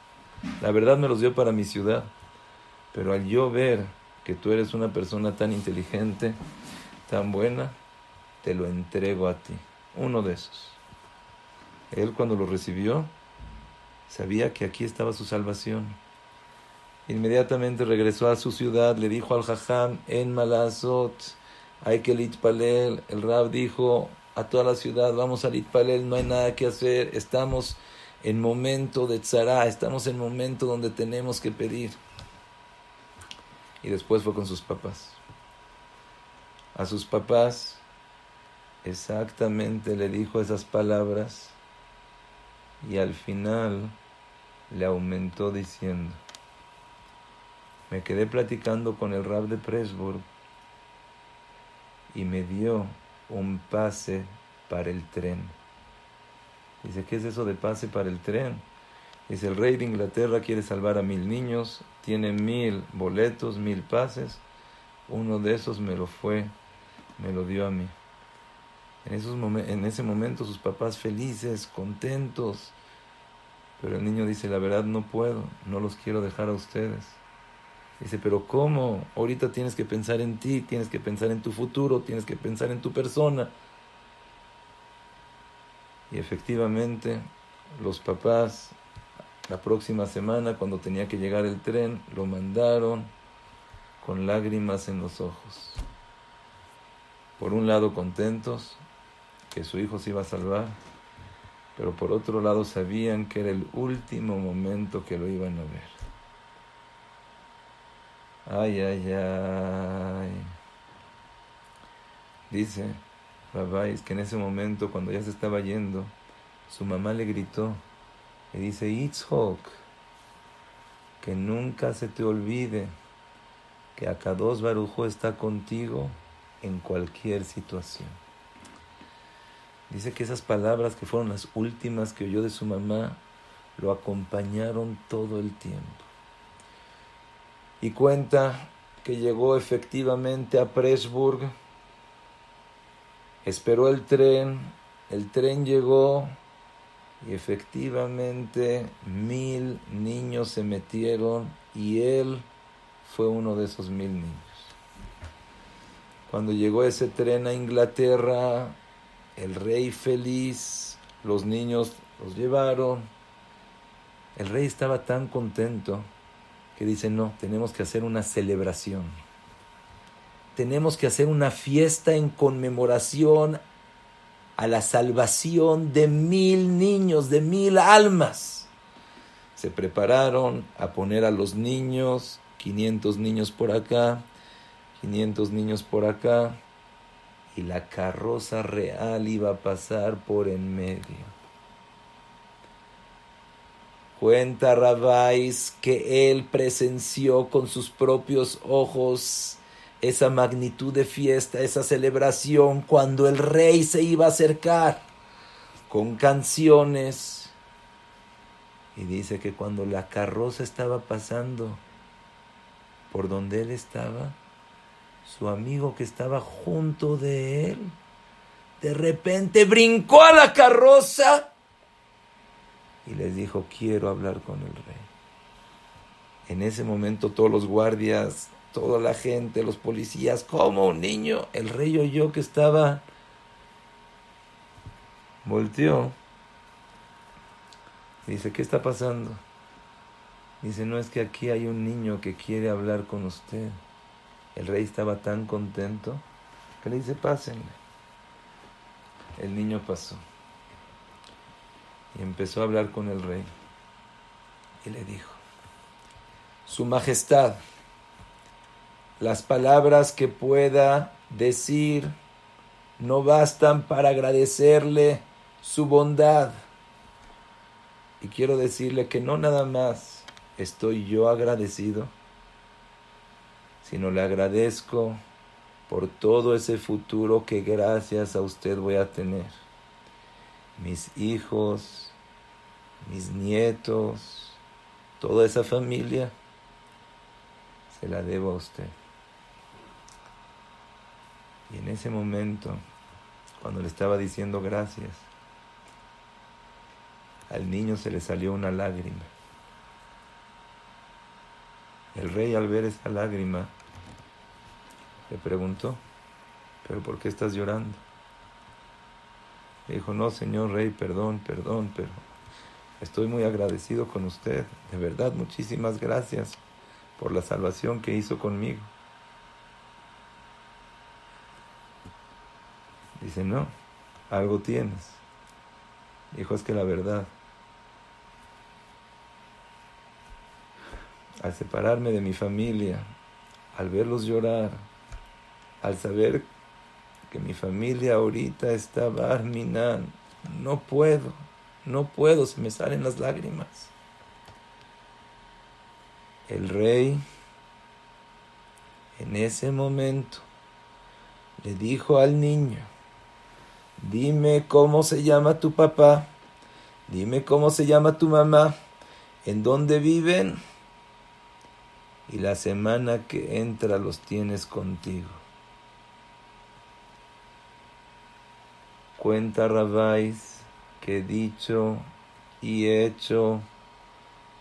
La verdad me los dio para mi ciudad. Pero al yo ver que tú eres una persona tan inteligente, tan buena, te lo entrego a ti. Uno de esos. Él cuando lo recibió, sabía que aquí estaba su salvación. Inmediatamente regresó a su ciudad, le dijo al Jajam, en Malazot, hay que litpalel. El Rab dijo, a toda la ciudad, vamos a Litpalel, no hay nada que hacer, estamos en momento de tzara, estamos en momento donde tenemos que pedir. Y después fue con sus papás. A sus papás exactamente le dijo esas palabras y al final le aumentó diciendo, me quedé platicando con el rab de Presburg y me dio un pase para el tren. Dice, ¿qué es eso de pase para el tren? Dice, el rey de Inglaterra quiere salvar a mil niños, tiene mil boletos, mil pases. Uno de esos me lo fue, me lo dio a mí. En, esos en ese momento sus papás felices, contentos. Pero el niño dice, la verdad no puedo, no los quiero dejar a ustedes. Dice, pero ¿cómo? Ahorita tienes que pensar en ti, tienes que pensar en tu futuro, tienes que pensar en tu persona. Y efectivamente, los papás, la próxima semana, cuando tenía que llegar el tren, lo mandaron con lágrimas en los ojos. Por un lado contentos que su hijo se iba a salvar, pero por otro lado sabían que era el último momento que lo iban a ver. Ay, ay, ay. Dice Rabáis que en ese momento, cuando ya se estaba yendo, su mamá le gritó, le dice, Itzhok, que nunca se te olvide que Akados Barujo está contigo en cualquier situación. Dice que esas palabras que fueron las últimas que oyó de su mamá lo acompañaron todo el tiempo. Y cuenta que llegó efectivamente a Pressburg, esperó el tren, el tren llegó y efectivamente mil niños se metieron y él fue uno de esos mil niños. Cuando llegó ese tren a Inglaterra, el rey feliz, los niños los llevaron. El rey estaba tan contento que dice, no, tenemos que hacer una celebración. Tenemos que hacer una fiesta en conmemoración a la salvación de mil niños, de mil almas. Se prepararon a poner a los niños, 500 niños por acá, 500 niños por acá, y la carroza real iba a pasar por en medio. Cuenta Rabáis que él presenció con sus propios ojos esa magnitud de fiesta, esa celebración, cuando el rey se iba a acercar con canciones. Y dice que cuando la carroza estaba pasando por donde él estaba, su amigo que estaba junto de él, de repente brincó a la carroza y les dijo, quiero hablar con el rey. En ese momento todos los guardias, toda la gente, los policías, como un niño, el rey oyó que estaba, volteó, dice, ¿qué está pasando? Dice, no es que aquí hay un niño que quiere hablar con usted. El rey estaba tan contento que le dice, pásenle. El niño pasó y empezó a hablar con el rey y le dijo, Su Majestad, las palabras que pueda decir no bastan para agradecerle su bondad. Y quiero decirle que no nada más estoy yo agradecido, sino le agradezco por todo ese futuro que gracias a usted voy a tener. Mis hijos, mis nietos, toda esa familia, se la debo a usted. Y en ese momento, cuando le estaba diciendo gracias, al niño se le salió una lágrima. El rey al ver esa lágrima le preguntó, ¿pero por qué estás llorando? Le dijo, no, señor rey, perdón, perdón, pero estoy muy agradecido con usted. De verdad, muchísimas gracias por la salvación que hizo conmigo. Dice, no, algo tienes. Dijo, es que la verdad, al separarme de mi familia, al verlos llorar, al saber que mi familia ahorita está barminan, no puedo, no puedo, se me salen las lágrimas. El rey en ese momento le dijo al niño, dime cómo se llama tu papá, dime cómo se llama tu mamá, en dónde viven y la semana que entra los tienes contigo. Cuenta Rabáis que dicho y hecho,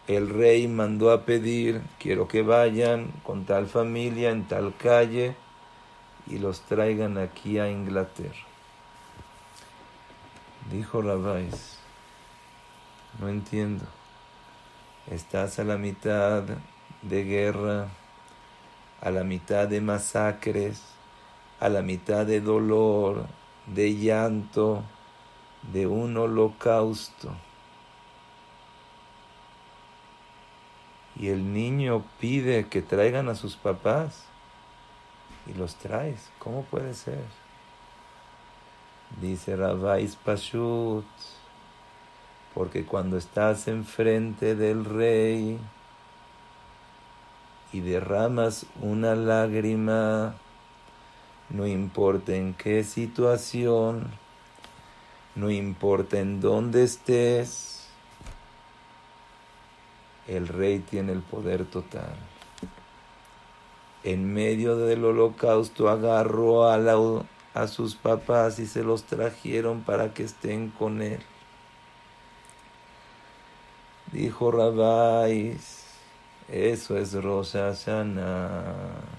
el rey mandó a pedir, quiero que vayan con tal familia en tal calle y los traigan aquí a Inglaterra. Dijo Rabáis, no entiendo, estás a la mitad de guerra, a la mitad de masacres, a la mitad de dolor, de llanto, de un holocausto. Y el niño pide que traigan a sus papás y los traes. ¿Cómo puede ser? Dice Rabais Pashut, Porque cuando estás enfrente del rey y derramas una lágrima, no importa en qué situación, no importa en dónde estés, el rey tiene el poder total. En medio del holocausto agarró a, sus papás y se los trajeron para que estén con él. Dijo Rabáis, eso es Rosa Sana.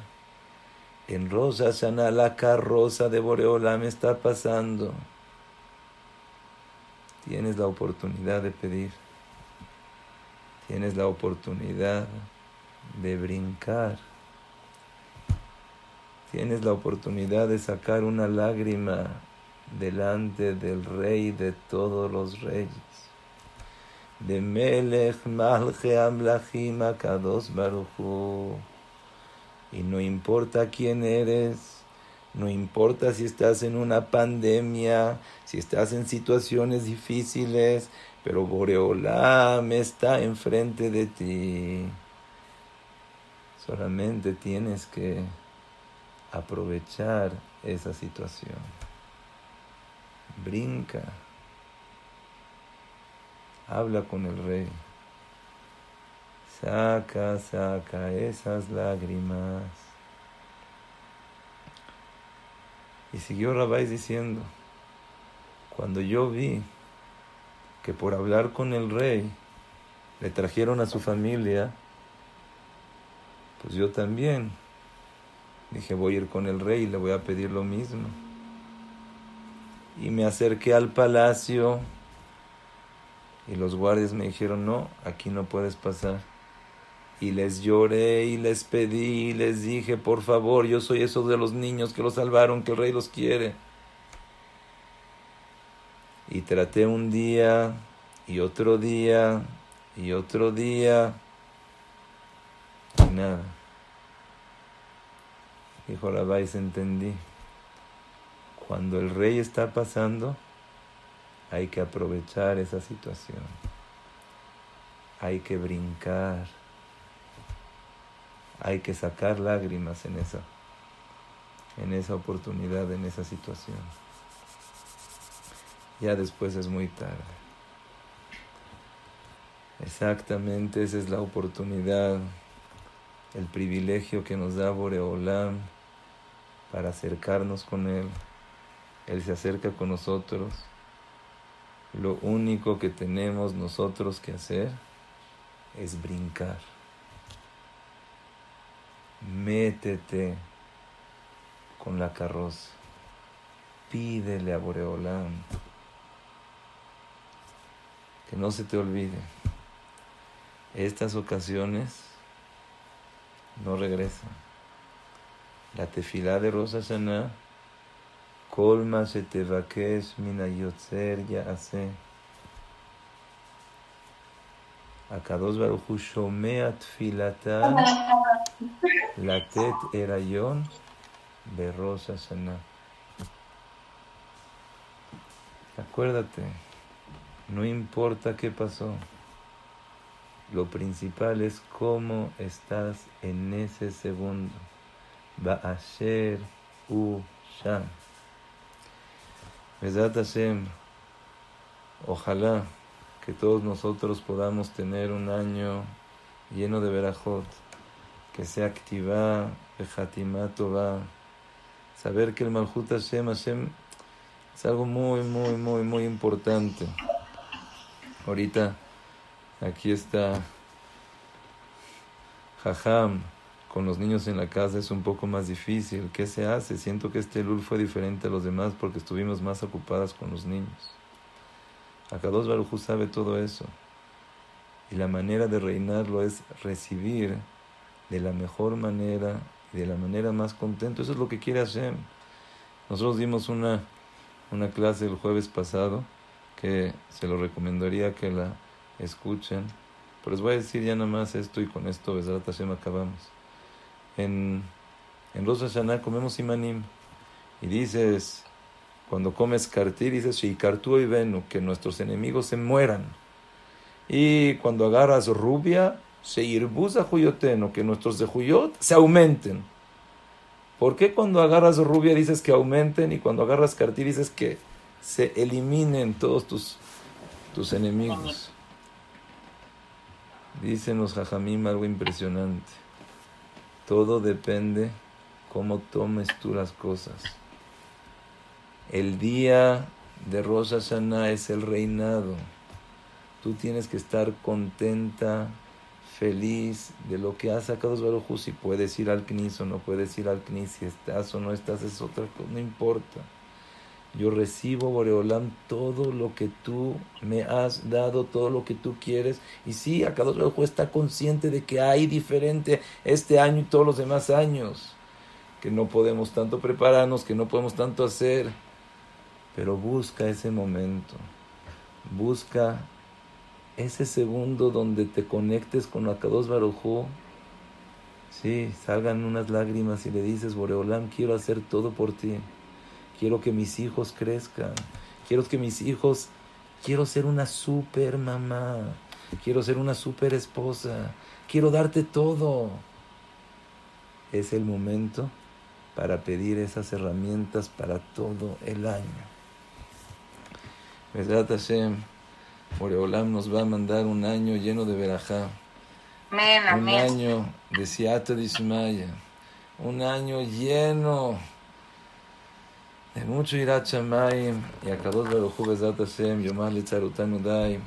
En Rosa Sana la carroza de Boreolam está pasando. Tienes la oportunidad de pedir. Tienes la oportunidad de brincar. Tienes la oportunidad de sacar una lágrima delante del rey de todos los reyes de Melech Malche Amlachim Akados. Y no importa quién eres, no importa si estás en una pandemia, si estás en situaciones difíciles, pero Boreolam está enfrente de ti. Solamente tienes que aprovechar esa situación. Brinca habla con el rey. Saca, saca esas lágrimas. Y siguió Rabáis diciendo, cuando yo vi que por hablar con el rey le trajeron a su familia, pues yo también dije voy a ir con el rey y le voy a pedir lo mismo. Y me acerqué al palacio y los guardias me dijeron, no, aquí no puedes pasar. Y les lloré y les pedí y les dije, por favor, yo soy esos de los niños que los salvaron, que el rey los quiere. Y traté un día y otro día y otro día y nada. Dijo Rabáis, entendí. Cuando el rey está pasando, hay que aprovechar esa situación. Hay que brincar. Hay que sacar lágrimas en esa, en esa oportunidad, en esa situación. Ya después es muy tarde. Exactamente, esa es la oportunidad, el privilegio que nos da Boreolam para acercarnos con Él. Él se acerca con nosotros lo único que tenemos nosotros que hacer es brincar métete con la carroza, pídele a Boreolán que no se te olvide, estas ocasiones no regresan. La tefilá de Rosa Saná colma se te vaques mina yotzer ya hace. הקדוש ברוך הוא שומע תפילתה לתת הריון בראש השנה. Acuérdate, no importa qué pasó, lo principal es cómo estás en ese segundo. Ba'asher u sham. Besat Hashem, ojalá que todos nosotros podamos tener un año lleno de verajot, que sea activa, bejatimá va saber que el Malhut Hashem, Hashem es algo muy, muy, muy, muy importante. Ahorita aquí está Jajam, con los niños en la casa es un poco más difícil. ¿Qué se hace? Siento que este Lul fue diferente a los demás porque estuvimos más ocupadas con los niños. Akados Baruj sabe todo eso. Y la manera de reinarlo es recibir de la mejor manera y de la manera más contento. Eso es lo que quiere Hashem. Nosotros dimos una, una clase el jueves pasado que se lo recomendaría que la escuchen. Pero les voy a decir ya nada más esto y con esto, Besrat Hashem, acabamos en, en Hashanah comemos imanim. Y dices, cuando comes kartir, dices, y venu, que nuestros enemigos se mueran. Y cuando agarras rubia, se irbusa juyoteno, que nuestros de juyot se aumenten. ¿Por qué cuando agarras rubia dices que aumenten y cuando agarras cartí dices que se eliminen todos tus, tus enemigos? Dicen los jajamim algo impresionante. Todo depende cómo tomes tú las cosas. El día de Rosa Sana es el reinado. Tú tienes que estar contenta, feliz de lo que has sacado Baruj Si puedes ir al CNIS o no puedes ir al CNIS, si estás o no estás, es otra cosa, no importa. Yo recibo, Boreolam, todo lo que tú me has dado, todo lo que tú quieres. Y sí, Akadosh Baruj está consciente de que hay diferente este año y todos los demás años. Que no podemos tanto prepararnos, que no podemos tanto hacer. Pero busca ese momento. Busca ese segundo donde te conectes con Akados Barujú, sí, salgan unas lágrimas y le dices, Boreolam, quiero hacer todo por ti. Quiero que mis hijos crezcan. Quiero que mis hijos, quiero ser una super mamá. Quiero ser una super esposa. Quiero darte todo. Es el momento para pedir esas herramientas para todo el año. Hashem. Boreolam nos va a mandar un año lleno de verajá. un año de Siata de Ismaya. Un año lleno de mucho irachamayim. Y a Kadosh Baruchu Bezat Hashem, Yomar Litzarutanu Dai.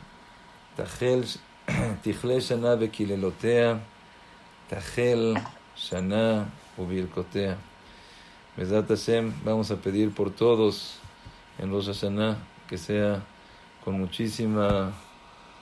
Tachel, Tichle Shana Bekilelotea. Tachel Shana Ubilkotea. Bezat Hashem, vamos a pedir por todos en los Hashanah que sea con muchísima